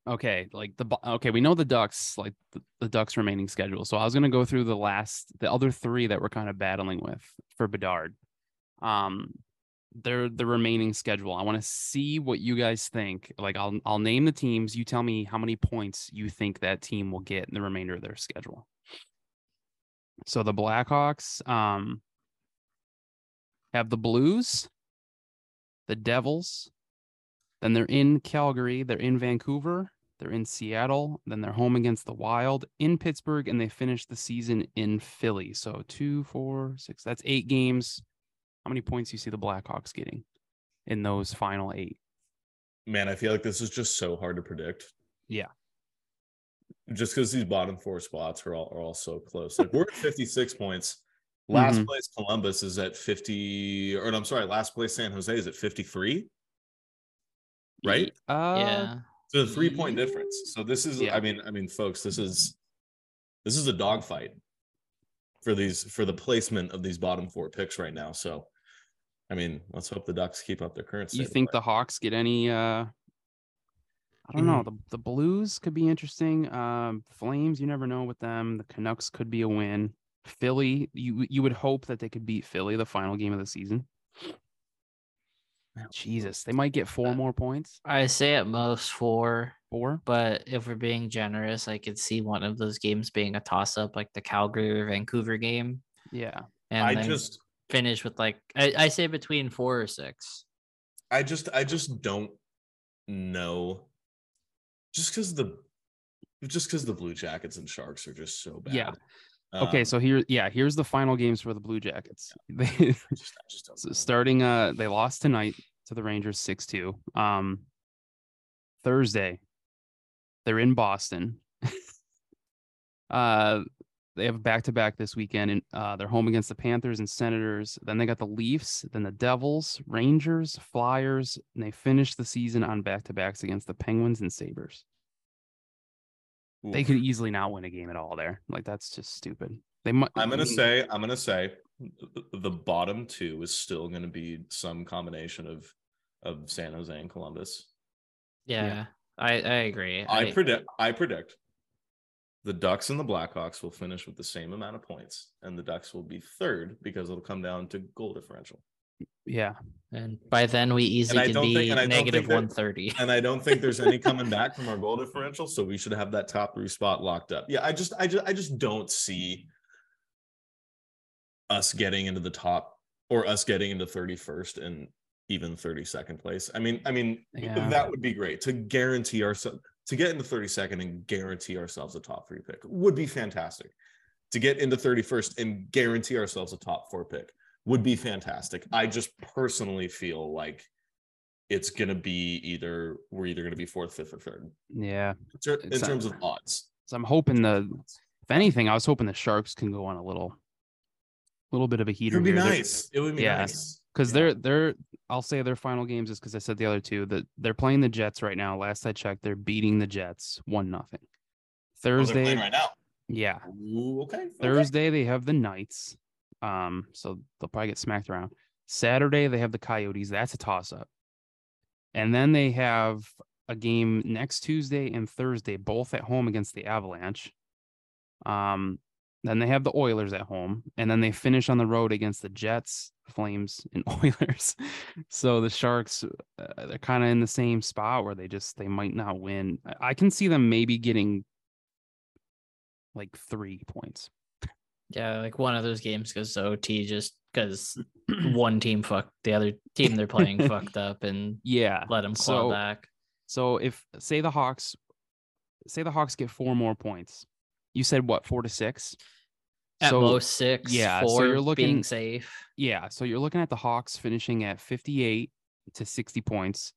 okay, like the okay, we know the Ducks, like the, the Ducks' remaining schedule. So I was gonna go through the last, the other three that we're kind of battling with for Bedard. Um, their the remaining schedule. I want to see what you guys think. Like, I'll I'll name the teams. You tell me how many points you think that team will get in the remainder of their schedule. So the Blackhawks, um, have the Blues, the Devils, then they're in Calgary, they're in Vancouver, they're in Seattle, then they're home against the Wild in Pittsburgh, and they finish the season in Philly. So two, four, six, that's eight games. How many points do you see the Blackhawks getting in those final eight? Man, I feel like this is just so hard to predict. Yeah. Just because these bottom four spots are all are all so close. Like we're at 56 points. Last Mhm. place Columbus is at 50, or no, I'm sorry, last place San Jose is at 53. Right? Uh, yeah. So a three point difference. So this is, Yeah. I mean, I mean, folks, this is this is a dogfight for these for the placement of these bottom four picks right now. So I mean, let's hope the Ducks keep up their current state You think the Hawks get any? uh I don't know. The the Blues could be interesting. Um, Flames, you never know with them. The Canucks could be a win. Philly, you you would hope that they could beat Philly the final game of the season. Jesus, they might get four Uh, more points. I say at most four, Four. but if we're being generous, I could see one of those games being a toss up, like the Calgary or Vancouver game, Yeah. and I then just finish with like I, I say between four or six. I just I just don't know. Just because the just because the Blue Jackets and Sharks are just so bad. Yeah. Okay, Um, so here, yeah, here's the final games for the Blue Jackets. They I just, I just don't So starting uh they lost tonight to the Rangers 6-2. Um Thursday they're in Boston. uh they have back to back this weekend and uh they're home against the Panthers and Senators. Then they got the Leafs, then the Devils, Rangers, Flyers, and they finish the season on back to backs against the Penguins and Sabres. They could easily not win a game at all there. Like that's just stupid. They might I'm gonna I mean, say I'm gonna say the bottom two is still gonna be some combination of of San Jose and Columbus. Yeah, I I agree. I predict I predict the Ducks and the Blackhawks will finish with the same amount of points, and the Ducks will be third because it'll come down to goal differential. yeah. and by then we easily can be think one thirty. And I don't think there's any coming back from our goal differential, so we should have that top three spot locked up. Yeah, I just I just I just don't see us getting into the top or us getting into 31st and even 32nd place. I mean, I mean Yeah. that would be great to guarantee ourselves to get into 32nd and guarantee ourselves a top three pick would be fantastic. To get into 31st and guarantee ourselves a top four pick would be fantastic. I just personally feel like it's gonna be either we're either gonna be fourth, fifth, or third Yeah. in in terms of odds. So I'm hoping the If anything, I was hoping the Sharks can go on a little, little bit of a heater. It would be here. They're- nice. It would be Yeah. nice. Because Yeah. they're they're I'll say their final games is because I said the other two that they're playing the Jets right now. Last I checked, they're beating the Jets one nothing. Oh, Thursday, playing right now. yeah, Ooh, okay. okay. Thursday they have the Knights, um, so they'll probably get smacked around. Saturday they have the Coyotes. That's a toss up, and then they have a game next Tuesday and Thursday, both at home against the Avalanche. Um, then they have the Oilers at home, and then they finish on the road against the Jets, Flames, and Oilers. So the Sharks, uh, they're kind of in the same spot where they just they might not win. I- can see them maybe getting like three points. Yeah, like one of those games goes to OT just because one team fucked the other team they're playing fucked up and Yeah. let them claw So- back. So if say the Hawks, say the Hawks get four more points, you said what four to six? At so, most six, yeah, yeah. so Four you're being looking- safe. Yeah, so you're looking at the Hawks finishing at 58 to 60 points.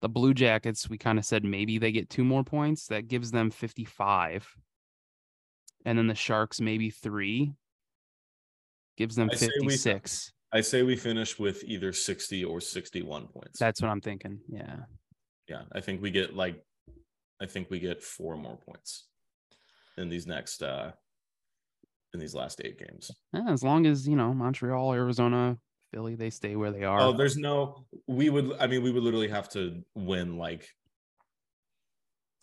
The Blue Jackets, we kind of said maybe they get two more points. That gives them 55. And then the Sharks maybe three. Gives them I say we- 56. I say we finish with either 60 or 61 points. That's what I'm thinking. Yeah. yeah. I think we get like I think we get four more points in these next uh in these last eight games. Yeah, As long as, you know, Montreal, Arizona, Philly, they stay where they are. Oh, there's no we would I mean we would literally have to win like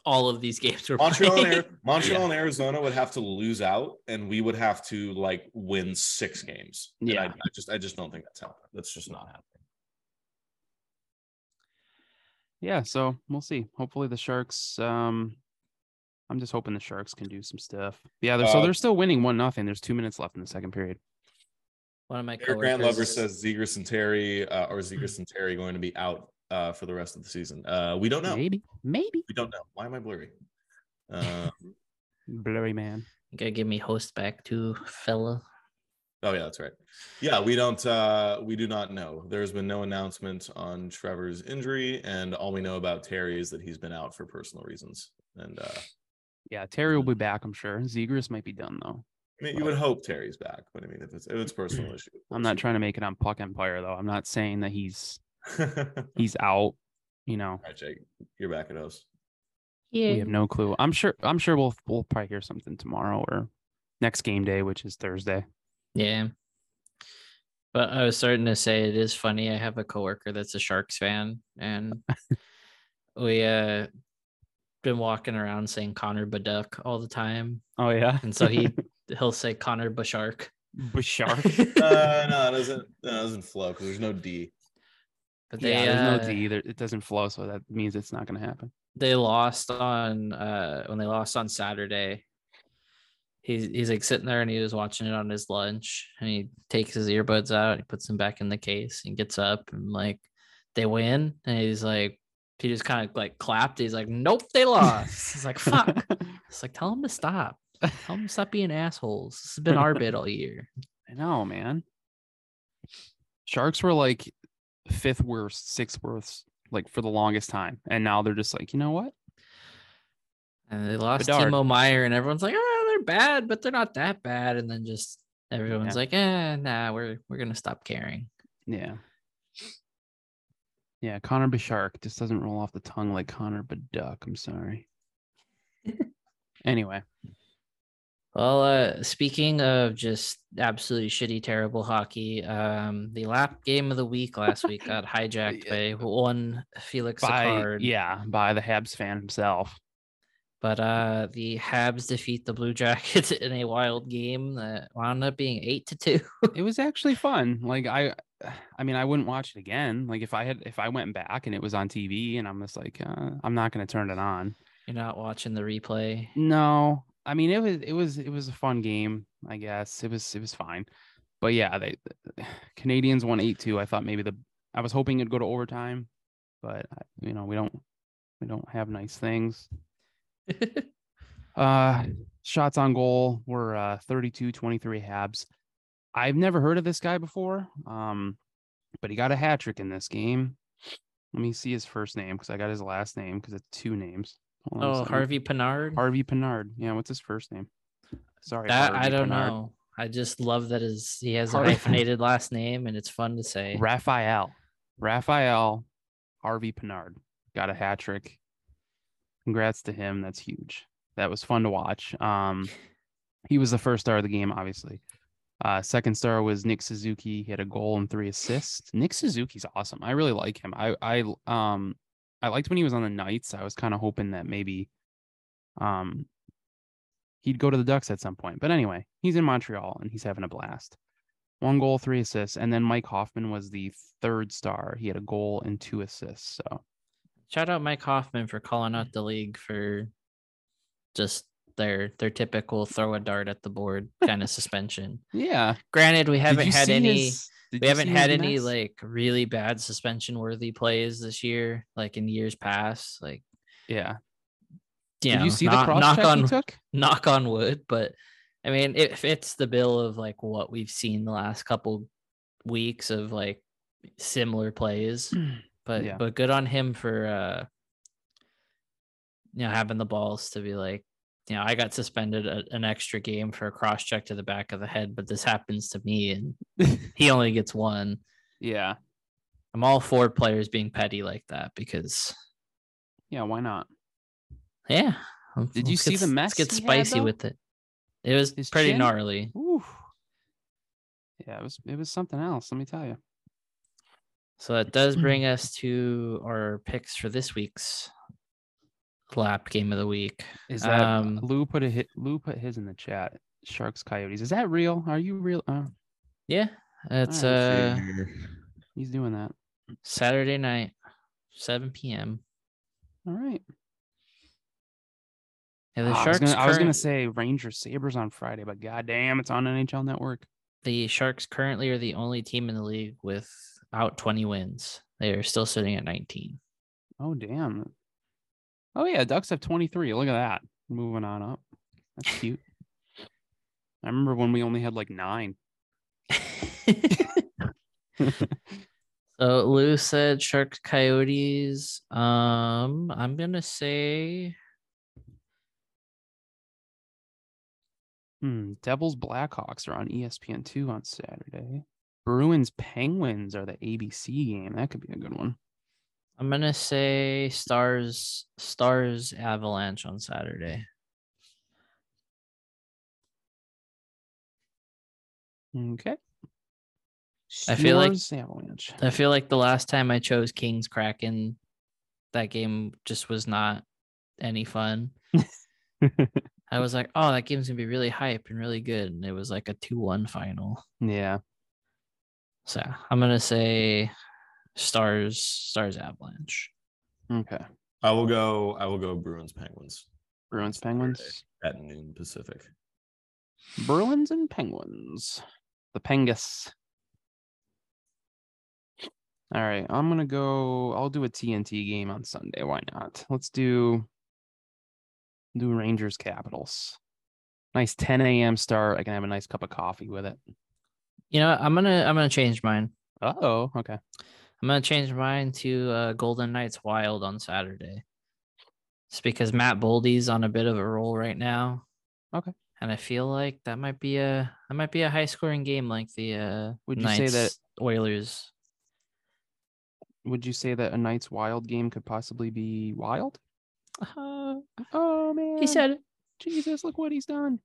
All of these games were Montreal and, playing. Ari- Montreal and Arizona would have to lose out and we would have to like win six games. Yeah. I, I just I just don't think that's happening. That's just not happening. yeah, so we'll see. Hopefully the Sharks um I'm just hoping the Sharks can do some stuff. Yeah, they're, so Uh, they're still winning one nothing. There's two minutes left in the second period. One of my Eric Grant Lover coworkers says Zegras and Terry uh, or Zegras and Terry going to be out uh, for the rest of the season. Uh, we don't know. Maybe, maybe. We don't know. Why am I blurry? Uh, Blurry man. You gotta give me host back too, fella. oh yeah, that's right. Yeah, we don't. Uh, we do not know. There's been no announcement on Trevor's injury, and all we know about Terry is that he's been out for personal reasons. And uh, Yeah, Terry will be back, I'm sure. Zegras might be done though. I mean, you would hope Terry's back, but I mean, if it's if it's personal issue, I'm not trying to make it on Puck Empire though. I'm not saying that he's he's out. You know, right, Jake, you're back at host. Yeah. we have no clue. I'm sure. I'm sure we'll we'll probably hear something tomorrow or next game day, which is Thursday. Yeah. But I was starting to say it is funny. I have a coworker that's a Sharks fan, and we uh been walking around saying Connor Baduck all the time. Oh yeah, And so he he'll say Connor Bashark. Bouchard. Uh, no, it doesn't. No, it doesn't flow because there's no D. But they yeah, there's uh, no D. There, it doesn't flow, so that means it's not going to happen. they lost on uh when they lost on Saturday. He's he's like sitting there and he was watching it on his lunch and he takes his earbuds out, he puts them back in the case and gets up and like they win and he's like he just kind of like clapped. He's like, Nope, they lost. He's like, fuck. It's like tell him to stop. Tell him to stop being assholes. This has been our bit all year. I know, man. Sharks were like fifth worst, sixth worst, like for the longest time, and now they're just like, you know what? And they lost Bedard. Timo Meier, and everyone's like, "Oh, they're bad, but they're not that bad." And then just everyone's Yeah. like, "Eh, nah, we're we're gonna stop caring." Yeah. Yeah, Connor Bishark just doesn't roll off the tongue like Connor Baduck. I'm sorry. anyway, Well, uh, speaking of just absolutely shitty, terrible hockey, um, the lap game of the week last week got hijacked by one Felix by Sicard. yeah, by the Habs fan himself. But uh, the Habs defeat the Blue Jackets in a wild game that wound up being eight to two. It was actually fun. Like I, I mean, I wouldn't watch it again. Like if I had, if I went back and it was on TV, and I'm just like, uh, I'm not going to turn it on. You're not watching the replay. No, I mean it was it was it was a fun game. I guess it was it was fine, but yeah, they Canadiens won eight two. I thought maybe the I was hoping it'd go to overtime, but uh, you know we don't we don't have nice things. Uh, shots on goal were uh 32 23 Habs. I've never heard of this guy before, um, but he got a hat trick in this game. Let me see his first name because I got his last name because it's two names. Hold oh. Harvey Pinard. Harvey Pinard. Yeah, what's his first name? Sorry, That I don't Pinard. know. I just love that his he has a hyphenated last name and it's fun to say. Raphael, Raphael, Harvey Pinard got a hat trick. Congrats to him. That's huge. That was fun to watch. Um, he was the first star of the game, obviously. Uh, second star was Nick Suzuki. He had a goal and three assists. Nick Suzuki's awesome. I really like him. I I um I liked when he was on the Knights. I was kind of hoping that maybe um he'd go to the Ducks at some point. But anyway, he's in Montreal and he's having a blast. One goal, three assists, and then Mike Hoffman was the third star. He had a goal and two assists. So Shout out Mike Hoffman for calling out mm. the league for just their their typical throw a dart at the board kind of suspension. yeah, Granted, we haven't had any his- we haven't had any mess? like really bad suspension worthy plays this year, like in years past. Like yeah. you Did know, you see the knock, cross knock check on took? knock on wood, but I mean it fits the bill of like what we've seen the last couple weeks of like similar plays. But Yeah. but good on him for uh you know having the balls to be like, you know, I got suspended a, an extra game for a cross check to the back of the head, but this happens to me and he only gets one. yeah, I'm all for players being petty like that because yeah. Why not? yeah. Did you let's see get the mess Let's get he had, spicy with it. It was His pretty chin? gnarly. Ooh. Yeah, it was it was something else. Let me tell you. So that does bring us to our picks for this week's lap game of the week. Is that Um, Lou put a hit? Lou put his in the chat. Sharks, Coyotes. Is that real? Are you real? Uh, Yeah, it's Alright, uh he's doing that. Saturday night, 7 p.m. All right. Yeah, the Ah, I was Sharks. gonna, I was gonna say Rangers Sabres on Friday, but goddamn, it's on NHL Network. the Sharks currently are the only team in the league without 20 wins. They are still sitting at 19. Oh damn. Oh yeah, Ducks have 23. Look at that. Moving on up. That's cute. I remember when we only had like nine. so Lou said Sharks Coyotes. Um, I'm gonna say Hmm. Devils Blackhawks are on ESPN two on Saturday. Bruins Penguins are the ABC game. That could be a good one. I'm gonna say Stars Stars Avalanche on Saturday. Okay. I feel like- Avalanche. I feel like the last time I chose Kings Kraken, that game just was not any fun. I was like, oh, that game's gonna be really hype and really good, and it was like a two-one final. yeah. So I'm gonna say Stars Stars Avalanche. Okay. I will go. I will go Bruins Penguins Bruins Penguins. at noon Pacific. Bruins and Penguins. The Pengus. All right, I'm gonna go. I'll do a TNT game on Sunday. Why not? Let's do do Rangers Capitals. Nice 10 a.m. start. I can have a nice cup of coffee with it. You know, I'm gonna I'm gonna change mine. Oh. Okay. I'm gonna change mine to uh, Golden Knights Wild on Saturday. It's because Matt Boldy's on a bit of a roll right now. Okay. And I feel like that might be a that might be a high scoring game like the uh Would you say that- Oilers. Would you say that a Knights Wild game could possibly be wild? Uh, Oh man. he said it. Jesus, look what he's done.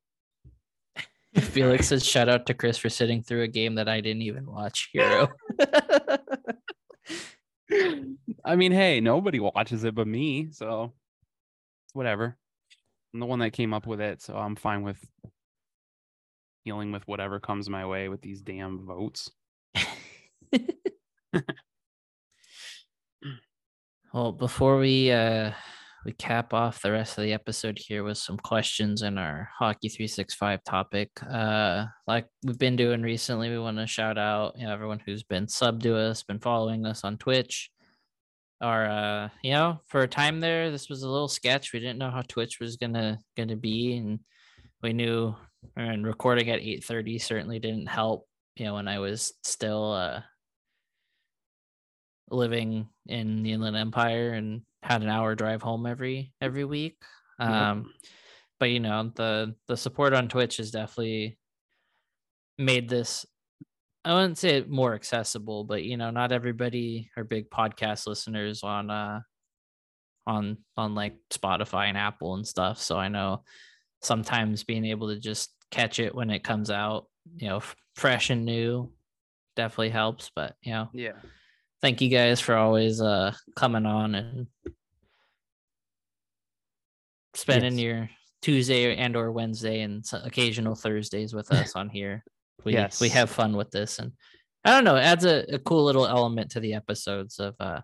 Felix says shout out to Chris for sitting through a game that I didn't even watch. Hero. I mean, hey, nobody watches it but me, so whatever. I'm the one that came up with it, so I'm fine with dealing with whatever comes my way with these damn votes. Well, before we uh we cap off the rest of the episode here with some questions in our hockey 365 topic. Uh like we've been doing recently, we want to shout out you know everyone who's been sub to us, been following us on Twitch. Or uh, you know, for a time there, this was a little sketch. We didn't know how Twitch was gonna gonna be, and we knew and recording at 8:30 certainly didn't help, you know, when I was still uh living in the Inland Empire and had an hour drive home every every week. Um, but you know the the support on Twitch has definitely made this. I wouldn't say it more accessible, but you know, not everybody are big podcast listeners on uh on on like Spotify and Apple and stuff. So I know sometimes being able to just catch it when it comes out, you know, f- fresh and new definitely helps. But you know, Yeah. Thank you guys for always uh coming on and spending Yes. your Tuesday and or Wednesday and occasional Thursdays with us on here. We we have fun with this and I don't know, it adds a, a cool little element to the episodes of uh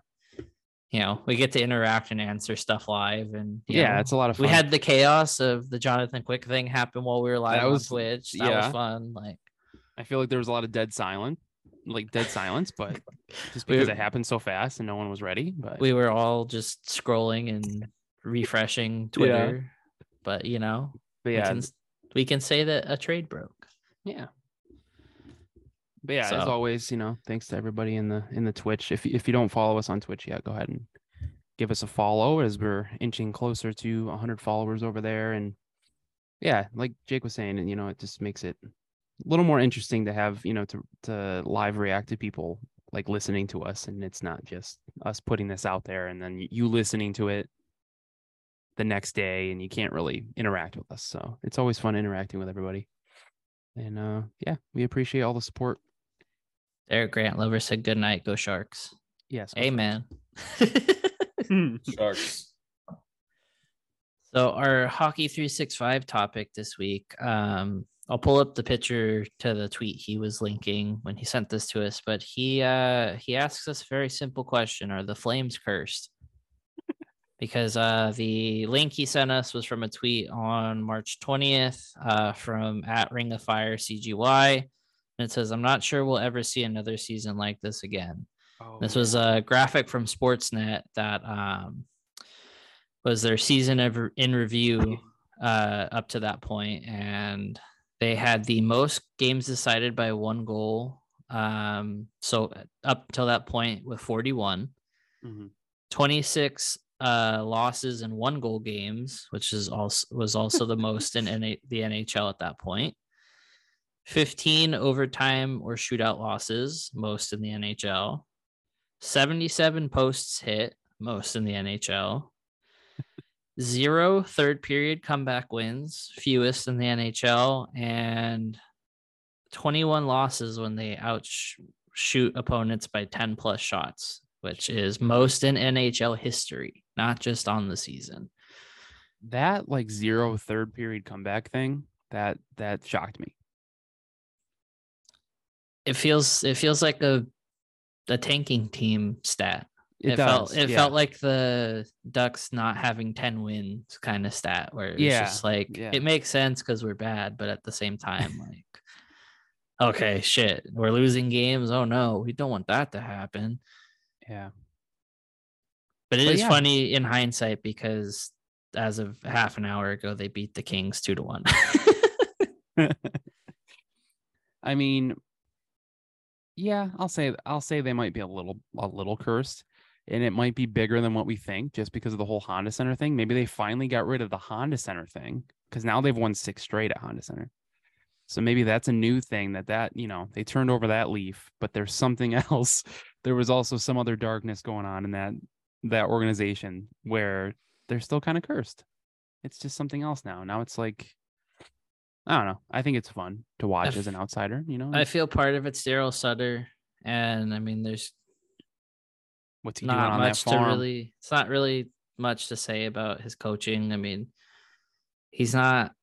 you know, we get to interact and answer stuff live and Yeah, know, it's a lot of fun. we had the chaos of the Jonathan Quick thing happen while we were live was- on Twitch. That yeah. was fun. Like I feel like there was a lot of dead silent, like dead silence, but just We- because it happened so fast and no one was ready. But we were all just scrolling and refreshing Twitter. But you know, but we yeah, can we can say that a trade broke. yeah. But yeah, as always, you know, thanks to everybody in the in the Twitch. If if you don't follow us on Twitch yet, go ahead and give us a follow as we're inching closer to 100 followers over there. And yeah, like Jake was saying, and you know, it just makes it little more interesting to have you know to to live react to people like listening to us, and it's not just us putting this out there and then you listening to it the next day, and you can't really interact with us. So it's always fun interacting with everybody. And uh yeah, we appreciate all the support. Derek Grant Lover said good night, go Sharks. Yes. Amen. Sharks. Sharks. So our hockey 365 topic this week, um, I'll pull up the picture to the tweet he was linking when he sent this to us, but he uh he asks us a very simple question: Are the Flames cursed? because uh the link he sent us was from a tweet on March 20th uh from at Ring of Fire CGY. And it says, I'm not sure we'll ever see another season like this again. Oh, This was a graphic from Sportsnet that um, was their season of in review uh, up to that point, and they had the most games decided by one goal. Um, so up till that point with 41, Mhm. 26 uh, losses and one goal games, which is also was also the most in NA, the NHL at that point. 15 overtime or shootout losses, most in the NHL. 77 posts hit, most in the NHL. Zero third period comeback wins, fewest in the NHL, and 21 losses when they outshoot opponents by 10 plus shots, which is most in NHL history, not just on the season. that like zero third period comeback thing that that shocked me. It feels it feels like a a tanking team stat. It, It, felt it yeah. felt like the Ducks not having 10 wins kind of stat where it's Yeah, just like yeah. it makes sense because we're bad, but at the same time, like okay, shit, we're losing games. Oh no, we don't want that to happen. yeah. But it But is funny in hindsight because as of half an hour ago, they beat the Kings two to one. I mean, yeah, I'll say I'll say they might be a little a little cursed, and it might be bigger than what we think just because of the whole Honda Center thing. Maybe they finally got rid of the Honda Center thing because now they've won six straight at Honda Center. So maybe that's a new thing that that you know they turned over that leaf, but there's something else. There was also some other darkness going on in that that organization where they're still kind of cursed. It's just something else now. Now it's like I don't know. I think it's fun to watch as an outsider. You know, I feel part of it's Daryl Sutter. And I mean, there's what's he doing not on much to really it's not really much to say about his coaching. I mean he's not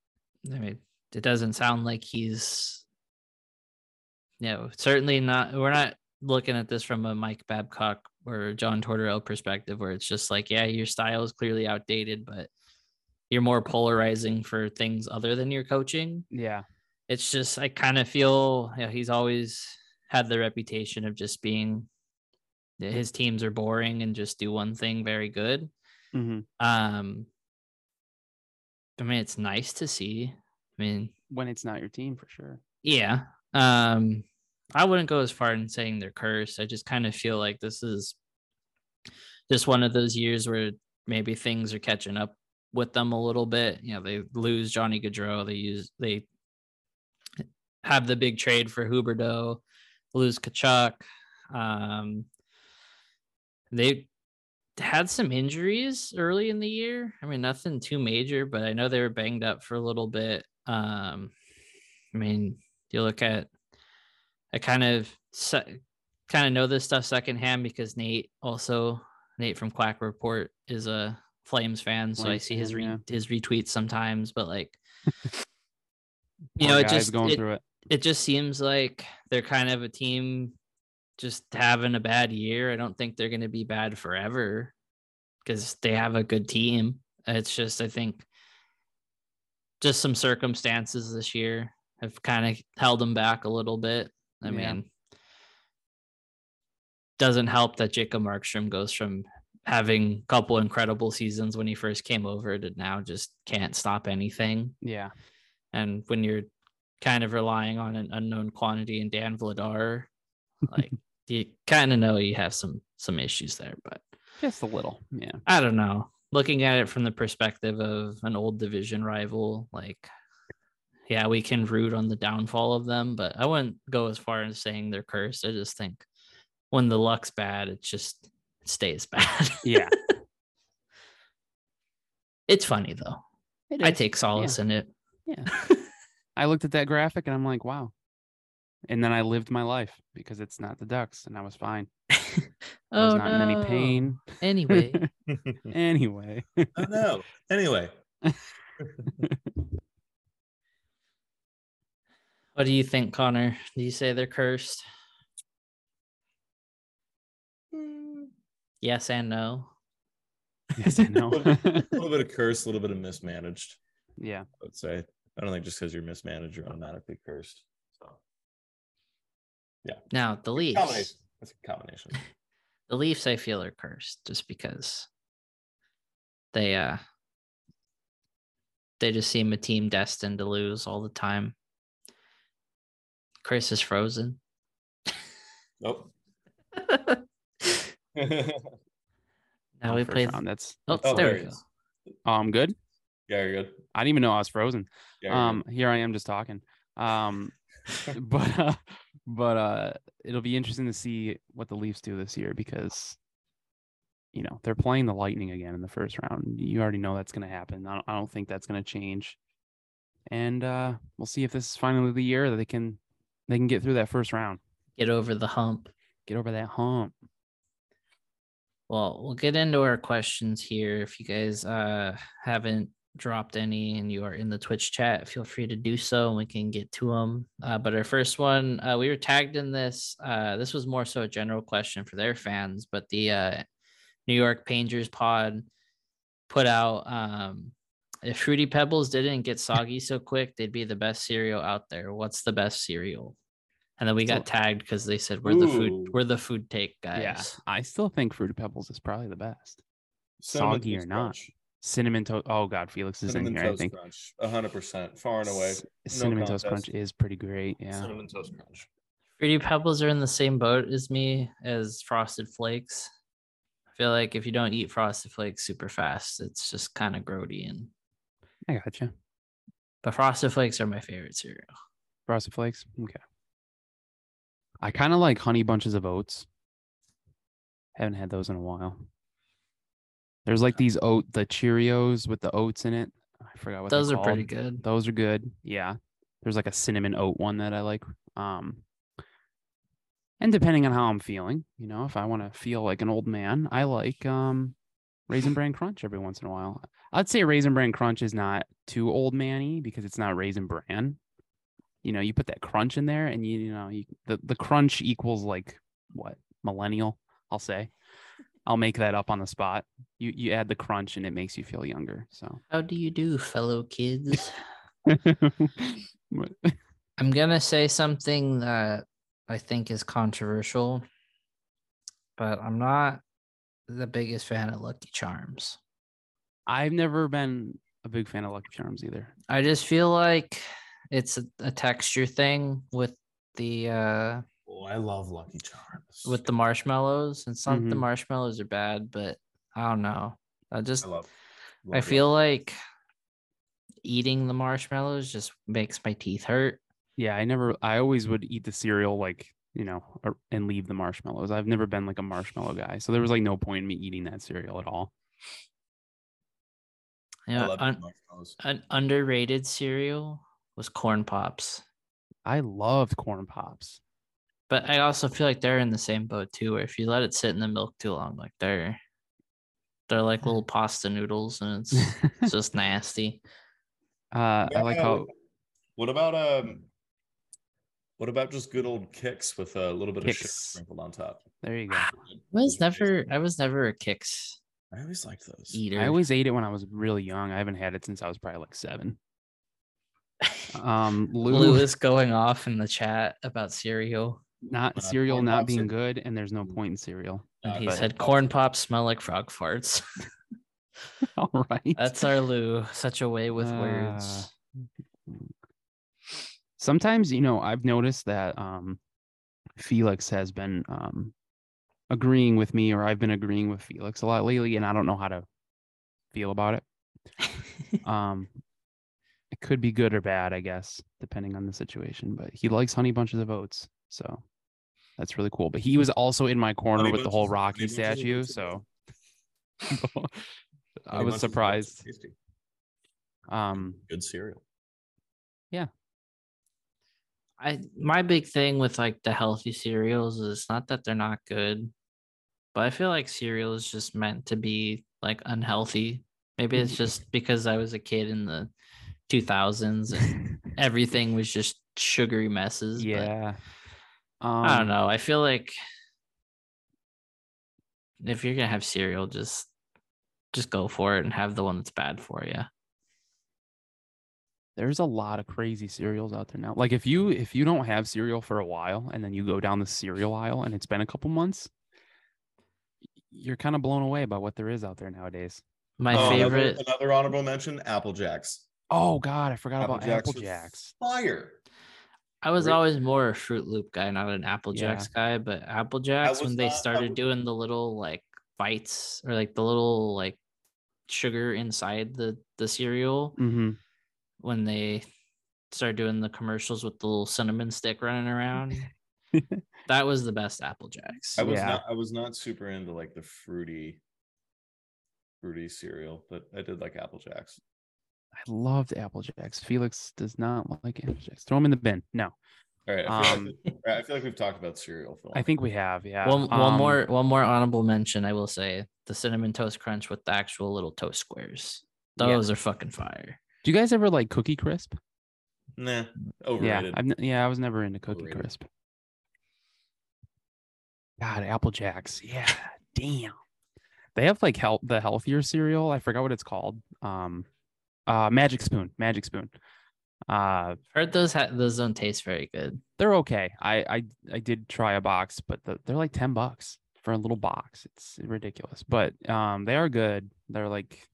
i mean it doesn't sound like he's you know certainly not we're not looking at this from a mike babcock or john tortorella perspective where it's just like yeah your style is clearly outdated but you're more polarizing for things other than your coaching. Yeah, it's just I kind of feel you know, he's always had the reputation of just being his teams are boring and just do one thing very good. hmm Um I mean it's nice to see. I mean, when it's not your team for sure. yeah. Um I wouldn't go as far in saying they're cursed. I just kind of feel like this is just one of those years where maybe things are catching up with them a little bit. You know, they lose Johnny Gaudreau. They use they have the big trade for Huberdeau, lose Tkachuk. Um, they had some injuries early in the year. I mean, nothing too major, but I know they were banged up for a little bit. Um, I mean, you look at, I kind of se- kind of know this stuff secondhand because Nate also Nate from Quack Report is a Flames fan, so I Flames see his re- yeah. his retweets sometimes. But like, you know, it just going it, through it. it just seems like they're kind of a team just having a bad year. I don't think they're going to be bad forever because they have a good team. It's just, I think, just some circumstances this year have kind of held them back a little bit. I Yeah. mean, doesn't help that Jacob Markstrom goes from having a couple incredible seasons when he first came over to now just can't stop anything. Yeah. And when you're kind of relying on an unknown quantity in Dan Vladar, like you kind of know you have some some issues there. But Just a little. Yeah. I don't know. Looking at it from the perspective of an old division rival, like yeah, we can root on the downfall of them, but I wouldn't go as far as saying they're cursed. I just think when the luck's bad, it just stays bad. Yeah. it's funny though. It I take solace in it. Yeah. I looked at that graphic and I'm like, wow. And then I lived my life because it's not the Ducks and I was fine. I was oh, not in any pain. Anyway, anyway. oh no. Anyway, what do you think, Connor? Do you say they're cursed? Hmm. Yes and no. yes, and no. a little bit of curse, a little bit of mismanaged. yeah. I would say. I don't think just because you're mismanaged, you're automatically cursed. So Now the Leafs. combination. That's a combination. The Leafs, I feel, are cursed just because they uh they just seem a team destined to lose all the time. Chris is frozen. Nope. Now Oh, we first play. round. That's Oh, Oh, there there we go. oh, I'm good. yeah, you're good. I didn't even know I was frozen. Yeah, you're Um, here I am just talking. Um, but uh, but uh, it'll be interesting to see what the Leafs do this year because, you know, they're playing the Lightning again in the first round. You already know that's going to happen. I don't, I don't think that's going to change. And uh, we'll see if this is finally the year that they can they can get through that first round, Get over the hump. get over that hump. Well, we'll get into our questions here. If you guys uh haven't dropped any and you are in the Twitch chat, feel free to do so and we can get to them. Uh, but our first one, uh, we were tagged in this. Uh, this was more so a general question for their fans, but the uh, New York Pangers pod put out um, if Fruity Pebbles didn't get soggy so quick, they'd be the best cereal out there. What's the best cereal? And then we got tagged because they said we're the food, we're the food take guys. Yeah, I still think Fruity Pebbles is probably the best. Cinnamon Soggy or not. Crunch. Cinnamon toast. Oh God, Felix is Cinnamon in here. I think Crunch. hundred percent. Far and away. C- Cinnamon toast crunch is pretty great. Yeah. Cinnamon Toast Crunch. Fruity Pebbles are in the same boat as me as Frosted Flakes. I feel like if you don't eat Frosted Flakes super fast, it's just kind of grody. And I gotcha. but Frosted Flakes are my favorite cereal. Frosted Flakes. Okay. I kind of like honey bunches of oats. Haven't had those in a while. There's like these oat, the Cheerios with the oats in it. I forgot what they're Those are pretty good. Those are good. Yeah. There's like a cinnamon oat one that I like. Um, and depending on how I'm feeling, you know, if I want to feel like an old man, I like um raisin bran crunch every once in a while. I'd say raisin bran crunch is not too old manny because it's not raisin bran. You know, you put that crunch in there and you, you know, you, the, the crunch equals like what millennial, I'll say. I'll make that up on the spot. You you add the crunch and it makes you feel younger. So How do you do, fellow kids? I'm gonna say something that I think is controversial, but I'm not the biggest fan of Lucky Charms. I've never been a big fan of Lucky Charms either. I just feel like it's a, a texture thing with the uh Oh, I love Lucky Charms. with the marshmallows. And some the Mhm. marshmallows are bad, but I don't know. I just I love. I feel like eating the marshmallows just makes my teeth hurt. Yeah, I never. I always would eat the cereal like you know, or, and leave the marshmallows. I've never been like a marshmallow guy, so there was like no point in me eating that cereal at all. Yeah, un- an underrated cereal was corn pops. I loved corn pops. But I also feel like they're in the same boat too, where if you let it sit in the milk too long, like they're they're like little pasta noodles and it's it's just nasty. Uh, I like how What about um? What about just good old kicks with a little bit of sugar sprinkled on top? there you go. I was never I was never a kicks I always liked those. eater. I always ate it when I was really young. I haven't had it since I was probably like seven. Um, Lou, Lewis going off in the chat about cereal. Not Uh, cereal not being are- good, and there's no point in cereal. And Uh, he but- said corn pops smell like frog farts. All right. That's our Lou. Such a way with words. sometimes you know i've noticed that um felix has been um agreeing with me or i've been agreeing with felix a lot lately and i don't know how to feel about it um it could be good or bad i guess depending on the situation but he likes honey bunches of oats so that's really cool but he was also in my corner Honey with the whole rocky Honey statue so i was Bunches of Oats are surprised um Good cereal. Yeah. I my big thing with like the healthy cereals is it's not that they're not good, but I feel like cereal is just meant to be like unhealthy. Maybe it's just because I was a kid in the 2000s and everything was just sugary messes. but yeah I don't Um, know. I feel like if you're gonna have cereal, just just go for it and have the one that's bad for you. there's a lot of crazy cereals out there now. Like if you if you don't have cereal for a while and then you go down the cereal aisle and it's been a couple months, you're kind of blown away by what there is out there nowadays. My Oh, favorite. Another, honorable mention: Apple Jacks. Oh God, I forgot Apple about Jacks Apple Jacks. Fire. I was always more a Fruit Loop guy, not an Apple Yeah. Jacks guy. But Apple Jacks, when they not- I started was- doing the little like bites or like the little like sugar inside the the cereal, hmm when they started doing the commercials with the little cinnamon stick running around, that was the best Apple Jacks. I was Yeah. not. I was not super into like the fruity, fruity cereal, but I did like Apple Jacks. I loved Apple Jacks. Felix does not like Apple Jacks. Throw them in the bin. No, All right. I feel, Um, like, I feel like we've talked about cereal for. a I long think we have. Yeah. One one Um, more one more honorable mention, I will say the cinnamon toast crunch with the actual little toast squares. Yeah. Those are fucking fire. Do you guys ever like Cookie Crisp? Nah, Yeah. I've, yeah, I was never into Cookie Overrated. Crisp. God, Apple Jacks. Yeah, damn. They have like health the healthier cereal. I forgot what it's called. Um, uh, Magic Spoon. Magic Spoon. Uh, Heard those ha- those don't taste very good. they're okay. I I I did try a box, but the, they're like ten bucks for a little box. It's ridiculous, but um, they are good. They're like,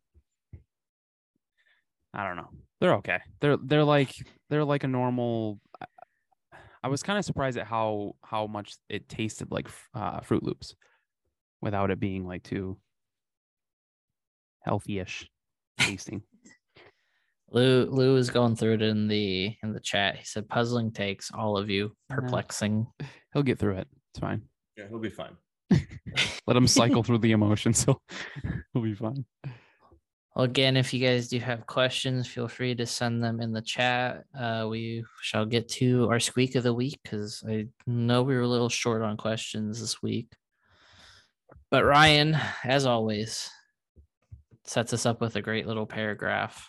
I don't know. They're okay. They're they're like they're like a normal. I- was kind of surprised at how how much it tasted like uh, Fruit Loops, without it being like too healthy-ish tasting. Lou Lou is going through it in the in the chat. He said puzzling takes all of you Nah. perplexing. He'll get through it. It's fine. yeah, he'll be fine. Let him cycle through the emotions. He'll he'll be fine. Well, again, if you guys do have questions, feel free to send them in the chat. Uh, we shall get to our squeak of the week because I know we were a little short on questions this week. But Ryan, as always, sets us up with a great little paragraph.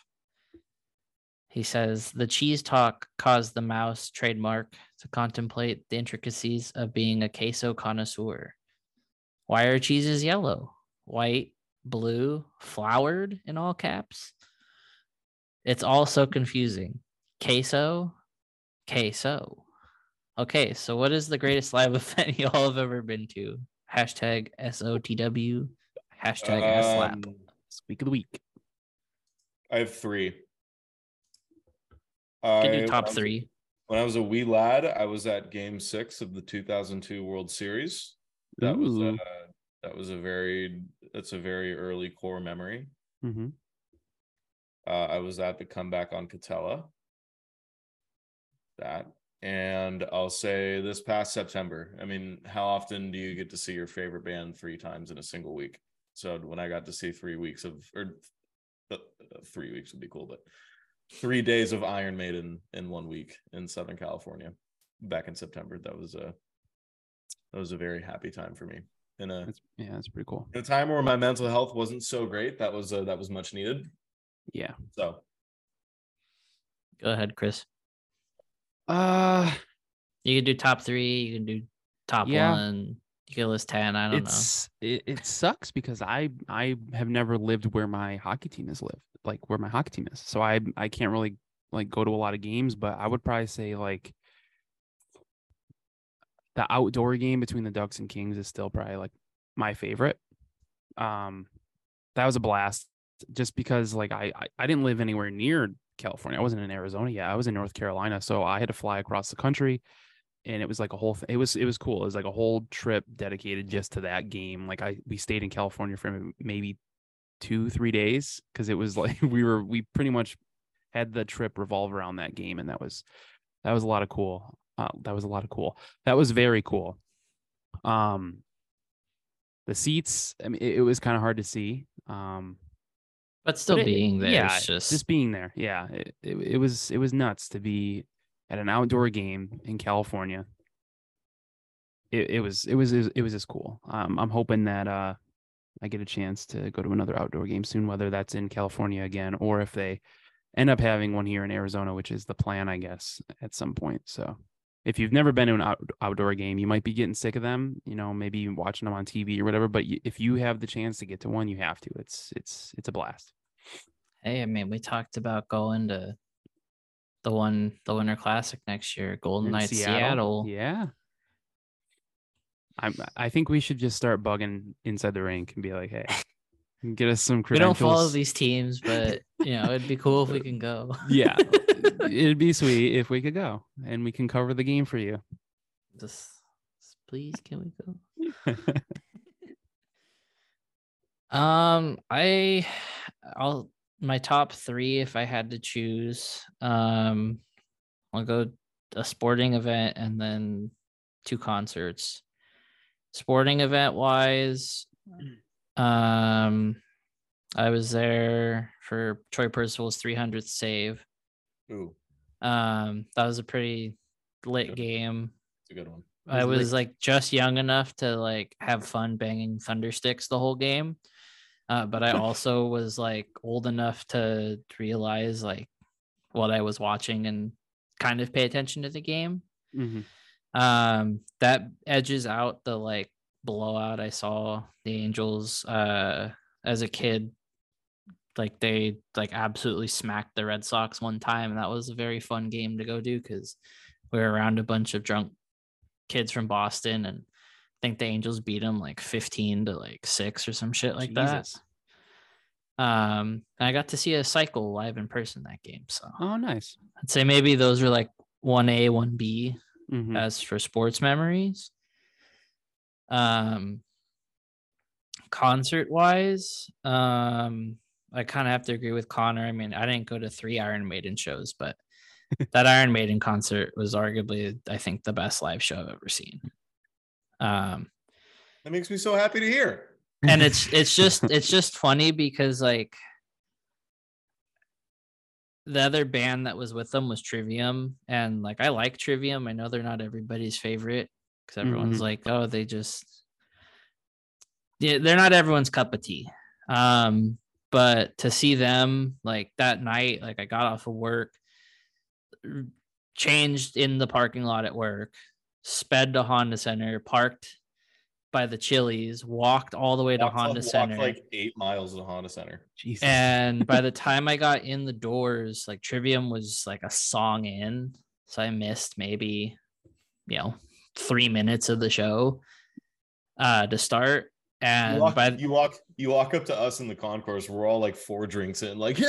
He says the cheese talk caused the mouse trademark to contemplate the intricacies of being a queso connoisseur. Why are cheeses yellow, white, blue, flowered in all caps? It's all so confusing. Queso, queso. Okay, so what is the greatest live event y'all have ever been to? Hashtag SOTW, hashtag SLAP. Um, Squeak of the week. I have three. Can I- do when top I three. When I was a wee lad, I was at Game Six of the 2002 World Series. That was Ooh. uh, that was a very that's a very early core memory. hmm Uh, I was at the comeback on Katella. That and I'll say this past September. I mean, how often do you get to see your favorite band three times in a single week? So when I got to see three weeks of or uh, three weeks would be cool, but three days of Iron Maiden in one week in Southern California back in September. That was a that was a very happy time for me. In a That's, yeah, that's pretty cool. in a time where my mental health wasn't so great, that was uh, that was much needed. Yeah. So Go ahead, Chris. Uh, You can do top three. You can do top Yeah. one. You can list ten. I don't know. it's it, it sucks because I I have never lived where my hockey team has lived, like where my hockey team is. So I I can't really like go to a lot of games, but I would probably say like the outdoor game between the Ducks and Kings is still probably like my favorite. Um, that was a blast, just because like I I, I didn't live anywhere near California. I wasn't in Arizona yet. I was in North Carolina, so I had to fly across the country and it was like a whole th- it was it was cool it was like a whole trip dedicated just to that game like i we stayed in california for maybe two three days because it was like we were we pretty much had the trip revolve around that game and that was that was a lot of cool uh, that was a lot of cool that was very cool um the seats i mean it, it was kind of hard to see um but still but it- being there yeah, just, just being there. Yeah, it, it, it was it was nuts to be at an outdoor game in California. It, it was it was it was just cool. Um, I'm hoping that uh, I get a chance to go to another outdoor game soon, whether that's in California again or if they end up having one here in Arizona, which is the plan, I guess, at some point. So. If you've never been to an out, outdoor game, you might be getting sick of them, you know, maybe watching them on TV or whatever. But if you have the chance to get to one, you have to. It's it's it's a blast. hey, I mean, we talked about going to the one, the Winter Classic next year, Golden in Knights, Seattle. Yeah. I'm I think we should just start bugging inside the rink and be like, hey, get us some credentials. We don't follow these teams, but you know, it'd be cool if we can go. Yeah. It'd be sweet if we could go and we can cover the game for you. just, just please, can we go? Um, I, I'll my top three if I had to choose. Um, I'll go a sporting event and then two concerts. Sporting event wise, um, I was there for Troy Percival's 300th save. ooh, Um, that was a pretty lit Good. game. it's a good one. I was was like just young enough to like have fun banging thunder sticks the whole game. Uh, but I also was like old enough to realize like what I was watching and kind of pay attention to the game. Mhm. Um, that edges out the like blowout I saw the Angels uh as a kid. Like they like absolutely smacked the Red Sox one time, and that was a very fun game to go do because we were around a bunch of drunk kids from Boston, and I think the Angels beat them like fifteen to like six or some shit like that. Jesus. Um, I got to see a cycle live in person that game, so Oh, nice. I'd say maybe those are like one A, one B Mhm. as for sports memories. Um, concert wise, um, I kind of have to agree with Connor. I mean, I didn't go to three Iron Maiden shows, but that Iron Maiden concert was arguably, I think, the best live show I've ever seen. Um, That makes me so happy to hear. and it's it's just it's just funny because like the other band that was with them was Trivium, and like I like Trivium. I know they're not everybody's favorite because everyone's Mhm. like, oh, they just yeah, they're not everyone's cup of tea. Um, but to see them like that night, like I got off of work, changed in the parking lot at work, sped to Honda Center, parked by the Chili's, walked all the way to Walked- Honda walked Center. like eight miles to Honda Center. Jesus. and by the time I got in the doors, like Trivium was like a song in. So I missed maybe, you know, three minutes of the show uh to start. You And walk, by you walk you walk up to us in the concourse. We're all like four drinks in, like yay!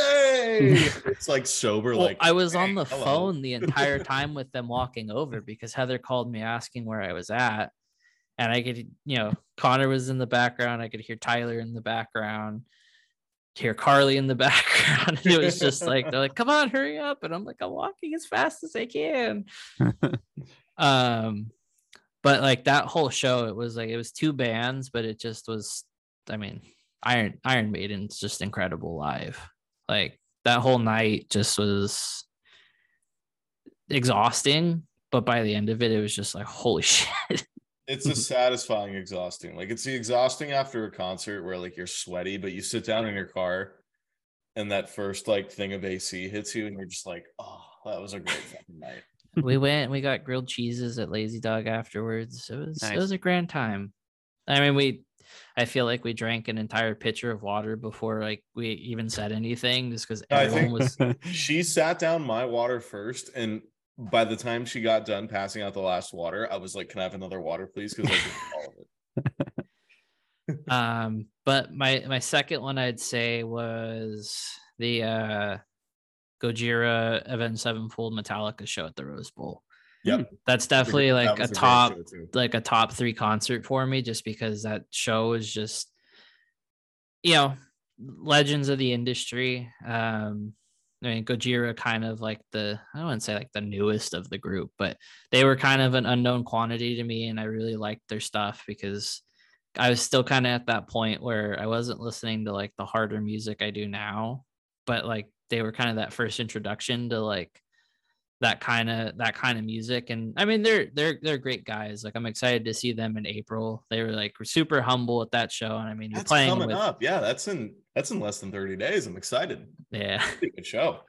it's like sober, Well, like I was on the hello." phone the entire time with them walking over because Heather called me asking where I was at. And I could, you know, Connor was in the background. I could hear Tyler in the background. hear Carly in the background. it was just like they're like, "Come on, hurry up!" And I'm like, "I'm walking as fast as I can." um, but like that whole show, it was like it was two bands, but it just was. I mean, Iron Iron Maiden's just incredible live. Like that whole night just was exhausting, but by the end of it, it was just like, holy shit. It's mm-hmm. a satisfying exhausting. Like it's the exhausting after a concert where like you're sweaty, but you sit down in your car and that first like thing of AC hits you and you're just like, oh, that was a great fucking night. we went, we got grilled cheeses at Lazy Dog afterwards. It was it was a grand time. I mean, we I feel like we drank an entire pitcher of water before like we even said anything just because everyone was She sat down my water first and by the time she got done passing out the last water, I was like, "Can I have another water, please?" Because I drank all of it. um but my my second one i'd say was the uh gojira avenged sevenfold metallica show at the rose bowl Yep. that's definitely That like was a top show, like a top three concert for me just because that show is just you know legends of the industry um i mean gojira kind of like the i wouldn't say like the newest of the group but they were kind of an unknown quantity to me and i really liked their stuff because i was still kind of at that point where i wasn't listening to like the harder music i do now but like they were kind of that first introduction to like that kind of that kind of music and i mean they're they're they're great guys like i'm excited to see them in april they were like super humble at that show and i mean you're That's playing coming with up. Yeah, that's in that's in less than 30 days. I'm excited. yeah good show.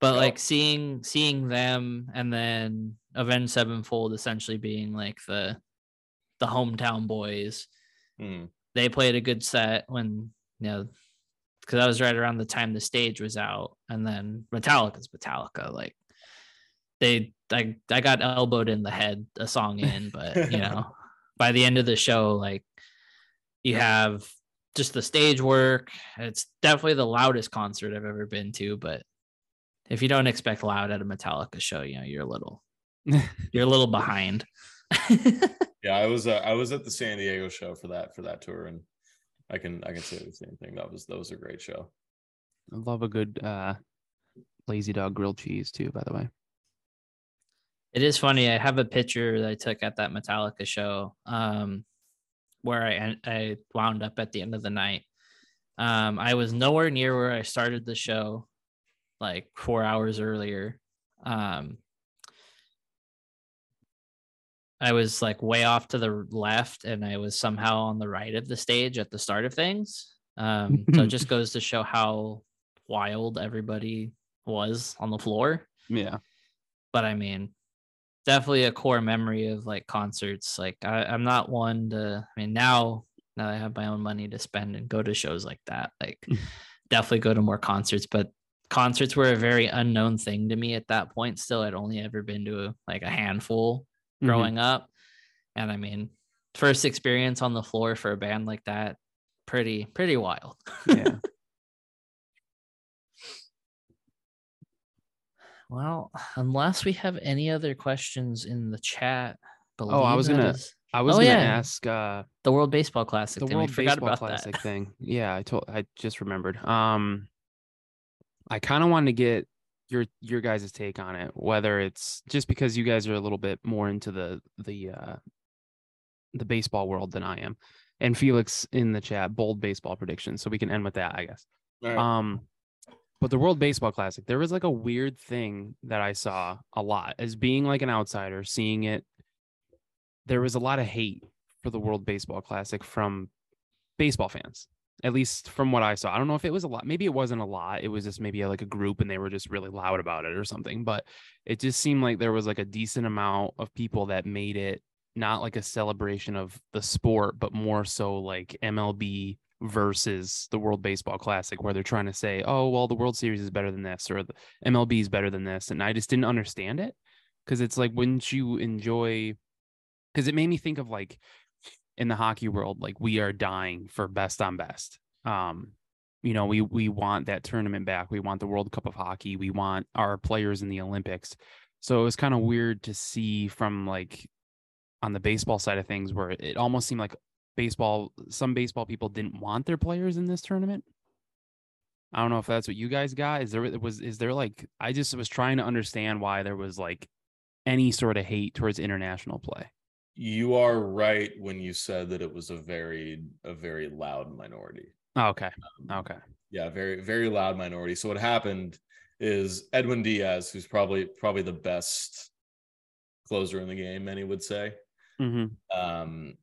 but like seeing seeing them and then avenged sevenfold essentially being like the the hometown boys Hmm. they played a good set when you know because that was right around the time the stage was out and then metallica's metallica like they I, I got elbowed in the head a song in but you know by the end of the show like you have just the stage work it's definitely the loudest concert i've ever been to but if you don't expect loud at a metallica show you know you're a little you're a little behind Yeah, I was uh, I was at the San Diego show for that for that tour, and I can I can say the same thing. That was that was a great show. I love a good uh lazy dog grilled cheese too, by the way. It is funny. I have a picture that I took at that Metallica show, um, where I I wound up at the end of the night. Um, I was nowhere near where I started the show, like four hours earlier. Um, I was like way off to the left, and I was somehow on the right of the stage at the start of things. Um, so it just goes to show how wild everybody was on the floor Yeah. but I mean, definitely a core memory of like concerts. Like I, I'm not one to. I mean, now now I have my own money to spend and go to shows like that, like definitely go to more concerts. But concerts were a very unknown thing to me at that point. Still, I'd only ever been to a, like a handful Mhm. growing up, and I mean, first experience on the floor for a band like that, pretty pretty wild. Yeah. Well, unless we have any other questions in the chat. Oh, I was gonna- is I was Oh, gonna yeah. ask uh the World Baseball Classic. the thing. World forgot Baseball about Classic that. thing. Yeah, I told I just remembered. Um I kind of wanted to get your your guys' take on it, whether it's just because you guys are a little bit more into the the uh the baseball world than I am. And Felix in the chat, bold baseball predictions. So we can end with that, I guess. All right. Um, but the World Baseball Classic, there was like a weird thing that I saw a lot as being like an outsider, seeing it. There was a lot of hate for the World Baseball Classic from baseball fans, at least from what I saw. I don't know if it was a lot. Maybe it wasn't a lot. It was just maybe like a group and they were just really loud about it or something. But it just seemed like there was like a decent amount of people that made it not like a celebration of the sport, but more so like MLB versus the World Baseball Classic, where they're trying to say, oh, well, the World Series is better than this, or the MLB is better than this. And I just didn't understand it because it's like, wouldn't you enjoy? Because it made me think of like in the hockey world, like we are dying for best on best. Um, you know, we we want that tournament back. We want the World Cup of Hockey. We want our players in the Olympics. So it was kind of weird to see from like on the baseball side of things where it almost seemed like baseball some baseball people didn't want their players in this tournament I don't know if that's what you guys got. Is there was is there like I just was trying to understand why there was like any sort of hate towards international play. You are right when you said that it was a very a very loud minority. Oh, okay. Um, Okay. Yeah, very very loud minority. So what happened is Edwin Diaz, who's probably probably the best closer in the game, many would say. Mm-hmm. Um,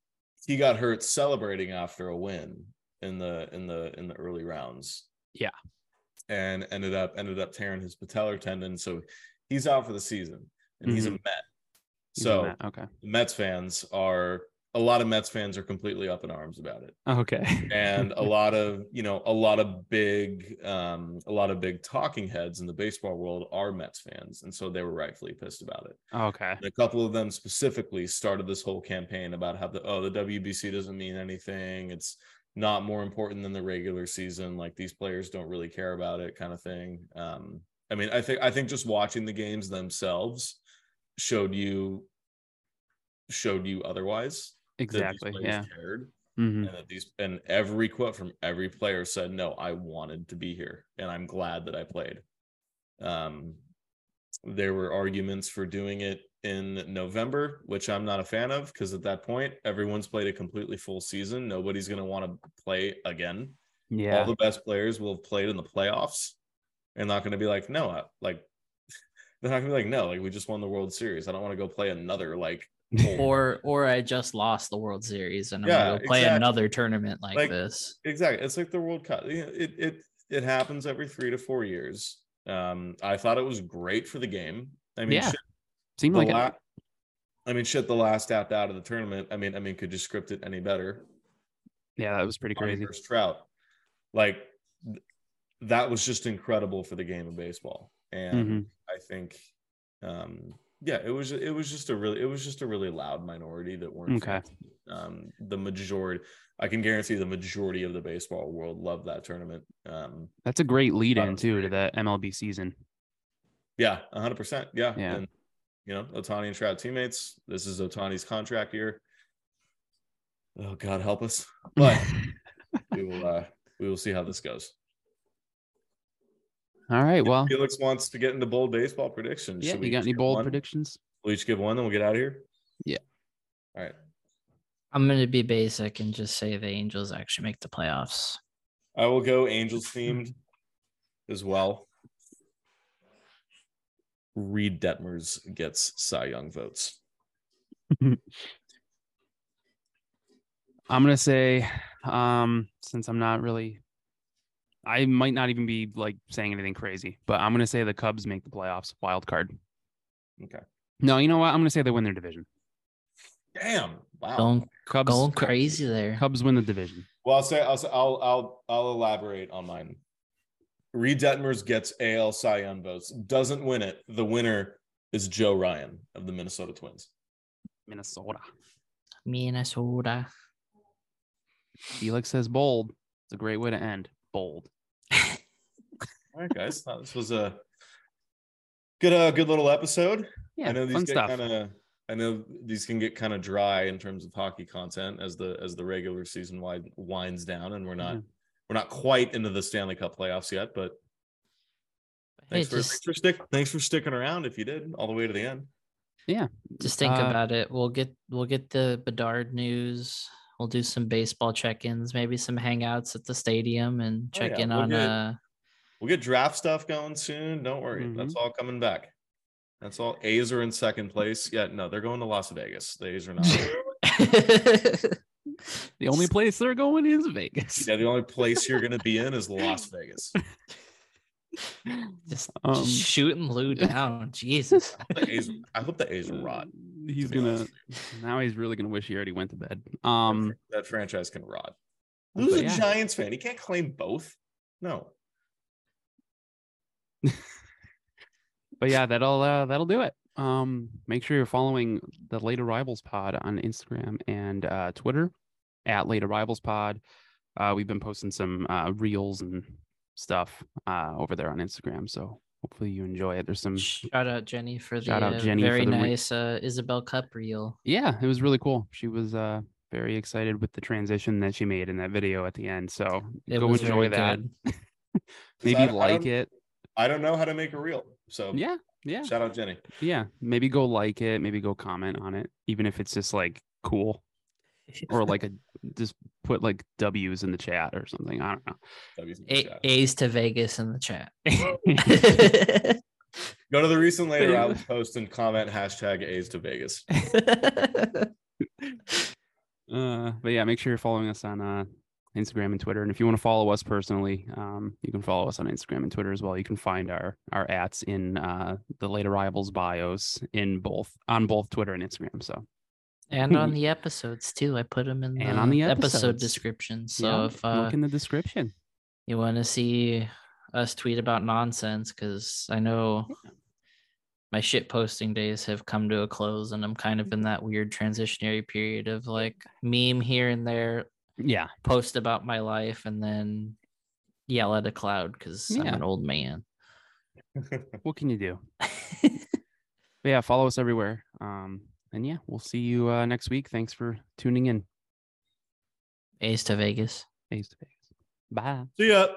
he got hurt celebrating after a win in the in the in the early rounds. Yeah. and ended up ended up tearing his patellar tendon, so he's out for the season, and he's a Met. So okay. Mets fans are a lot of Mets fans are completely up in arms about it. Okay. And a lot of, you know, a lot of big um a lot of big talking heads in the baseball world are Mets fans. And so they were rightfully pissed about it. okay. And a couple of them specifically started this whole campaign about how the oh the WBC doesn't mean anything. It's not more important than the regular season. Like these players don't really care about it, kind of thing. Um, I mean, I think I think just watching the games themselves showed you showed you otherwise. Exactly. Yeah. Cared, hmm and that these and every quote from every player said, "No, I wanted to be here, and I'm glad that I played." Um, there were arguments for doing it in November, which I'm not a fan of because at that point, everyone's played a completely full season. Nobody's going to want to play again. Yeah. All the best players will have played in the playoffs and not going to be like, no, I, like, they're not going to be like, no, like, we just won the World Series. I don't want to go play another, like, Or or I just lost the World Series and I'm Yeah, gonna go play exactly. another tournament like, Like, this. exactly. It's like the World Cup. It, it, it happens every three to four years. Um, I thought it was great for the game. I mean, Yeah, shit, Seemed the like it. I mean, shit. The last apt out of the tournament. I mean, I mean, could you script it any better? Yeah, that was pretty Ohtani crazy. versus Trout, like th- that was just incredible for the game of baseball, and Mhm. I think, um, yeah, it was it was just a really it was just a really loud minority that weren't Okay. Um, the majority, I can guarantee, the majority of the baseball world loved that tournament. Um, That's a great lead in too to the MLB season. Yeah, hundred percent. Yeah. Yeah. And you know, Ohtani and Trout teammates. This is Ohtani's contract year. Oh God help us. But we will uh we will see how this goes. All right. Well, Felix wants to get into bold baseball predictions. yeah. We You got any bold one? predictions? We'll each give one, then we'll get out of here. Yeah. All right. I'm gonna be basic and just say the Angels actually make the playoffs. I will go Angels themed as well. Reid Detmers gets Cy Young votes. I'm gonna say, um, since I'm not really, I might not even be like saying anything crazy, but I'm gonna say the Cubs make the playoffs, wild card. Okay. No, you know what? I'm gonna say they win their division. Damn. Wow. Going Cubs, going crazy there. Cubs win the division. Well, I'll say I'll say- I'll I'll I'll elaborate on mine. Reid Detmers gets AL Cy Young votes. Doesn't win it. The winner is Joe Ryan of the Minnesota Twins. Minnesota. Minnesota. Felix says bold. It's a great way to end. Bold. All right, guys. Thought this was a good uh good little episode. Yeah, I know these fun get stuff. kind of I know these can get kind of dry in terms of hockey content as the as the regular season wide winds down and we're not Mhm. we're not quite into the Stanley Cup playoffs yet, but Hey, thanks for thanks for stick thanks for sticking around if you did all the way to the end. Yeah, just think Uh, about it. We'll get we'll get the Bedard news. We'll do some baseball check-ins, maybe some hangouts at the stadium and Oh, check yeah, in we'll on get- uh We'll get draft stuff going soon. Don't worry. That's Mm-hmm. all coming back. That's all. A's are in second place. Yeah, no, they're going to Las Vegas. The A's are not. The only place they're going is Vegas. yeah, the only place you're going to be in is Las Vegas. just, Um, shooting Lou down. Jesus. The A's, I hope the A's rot. He's to gonna now he's really gonna wish he already went to bed. Um, that franchise can rot. but Who's a yeah. Giants fan? He can't claim both. No. but yeah, that'll uh, that'll do it. Um, make sure you're following the Late Arrivals Pod on Instagram and uh, Twitter at Late Arrivals Pod. Uh, we've been posting some uh, reels and stuff uh, over there on Instagram, so hopefully you enjoy it. There's some Shout out Jenny for the Shout out uh, Jenny for very the re- nice uh, Isobel Cup reel. yeah, it was really cool. She was uh, very excited with the transition that she made in that video at the end. So It go enjoy that. Maybe I- I like don't- it. I don't know how to make a reel. So Yeah, yeah, shout out Jenny. yeah. Maybe go like it. Maybe go comment on it, even if it's just like cool or like a just put like W's in the chat or something. I don't know. W's A- A's to Vegas in the chat. Go to the recent Late Arrivals post and comment hashtag A's to Vegas. Uh, but yeah, make sure you're following us on uh, Instagram and Twitter. And if you want to follow us personally, um, you can follow us on Instagram and Twitter as well. You can find our our ats in uh, the late arrivals bios in both on both Twitter and Instagram. So and on the episodes too. I put them in the, And on the episode description. So yeah, if uh, look in the description. you want to see us tweet about nonsense, because I know my shit posting days have come to a close, and I'm kind of in that weird transitionary period of like meme here and there, Yeah, post about my life, and then yell at a cloud because I'm an old man. what can you do? But yeah, follow us everywhere. Um, and yeah, we'll see you uh, next week. Thanks for tuning in. A's to Vegas. Face to vegas Bye. See ya.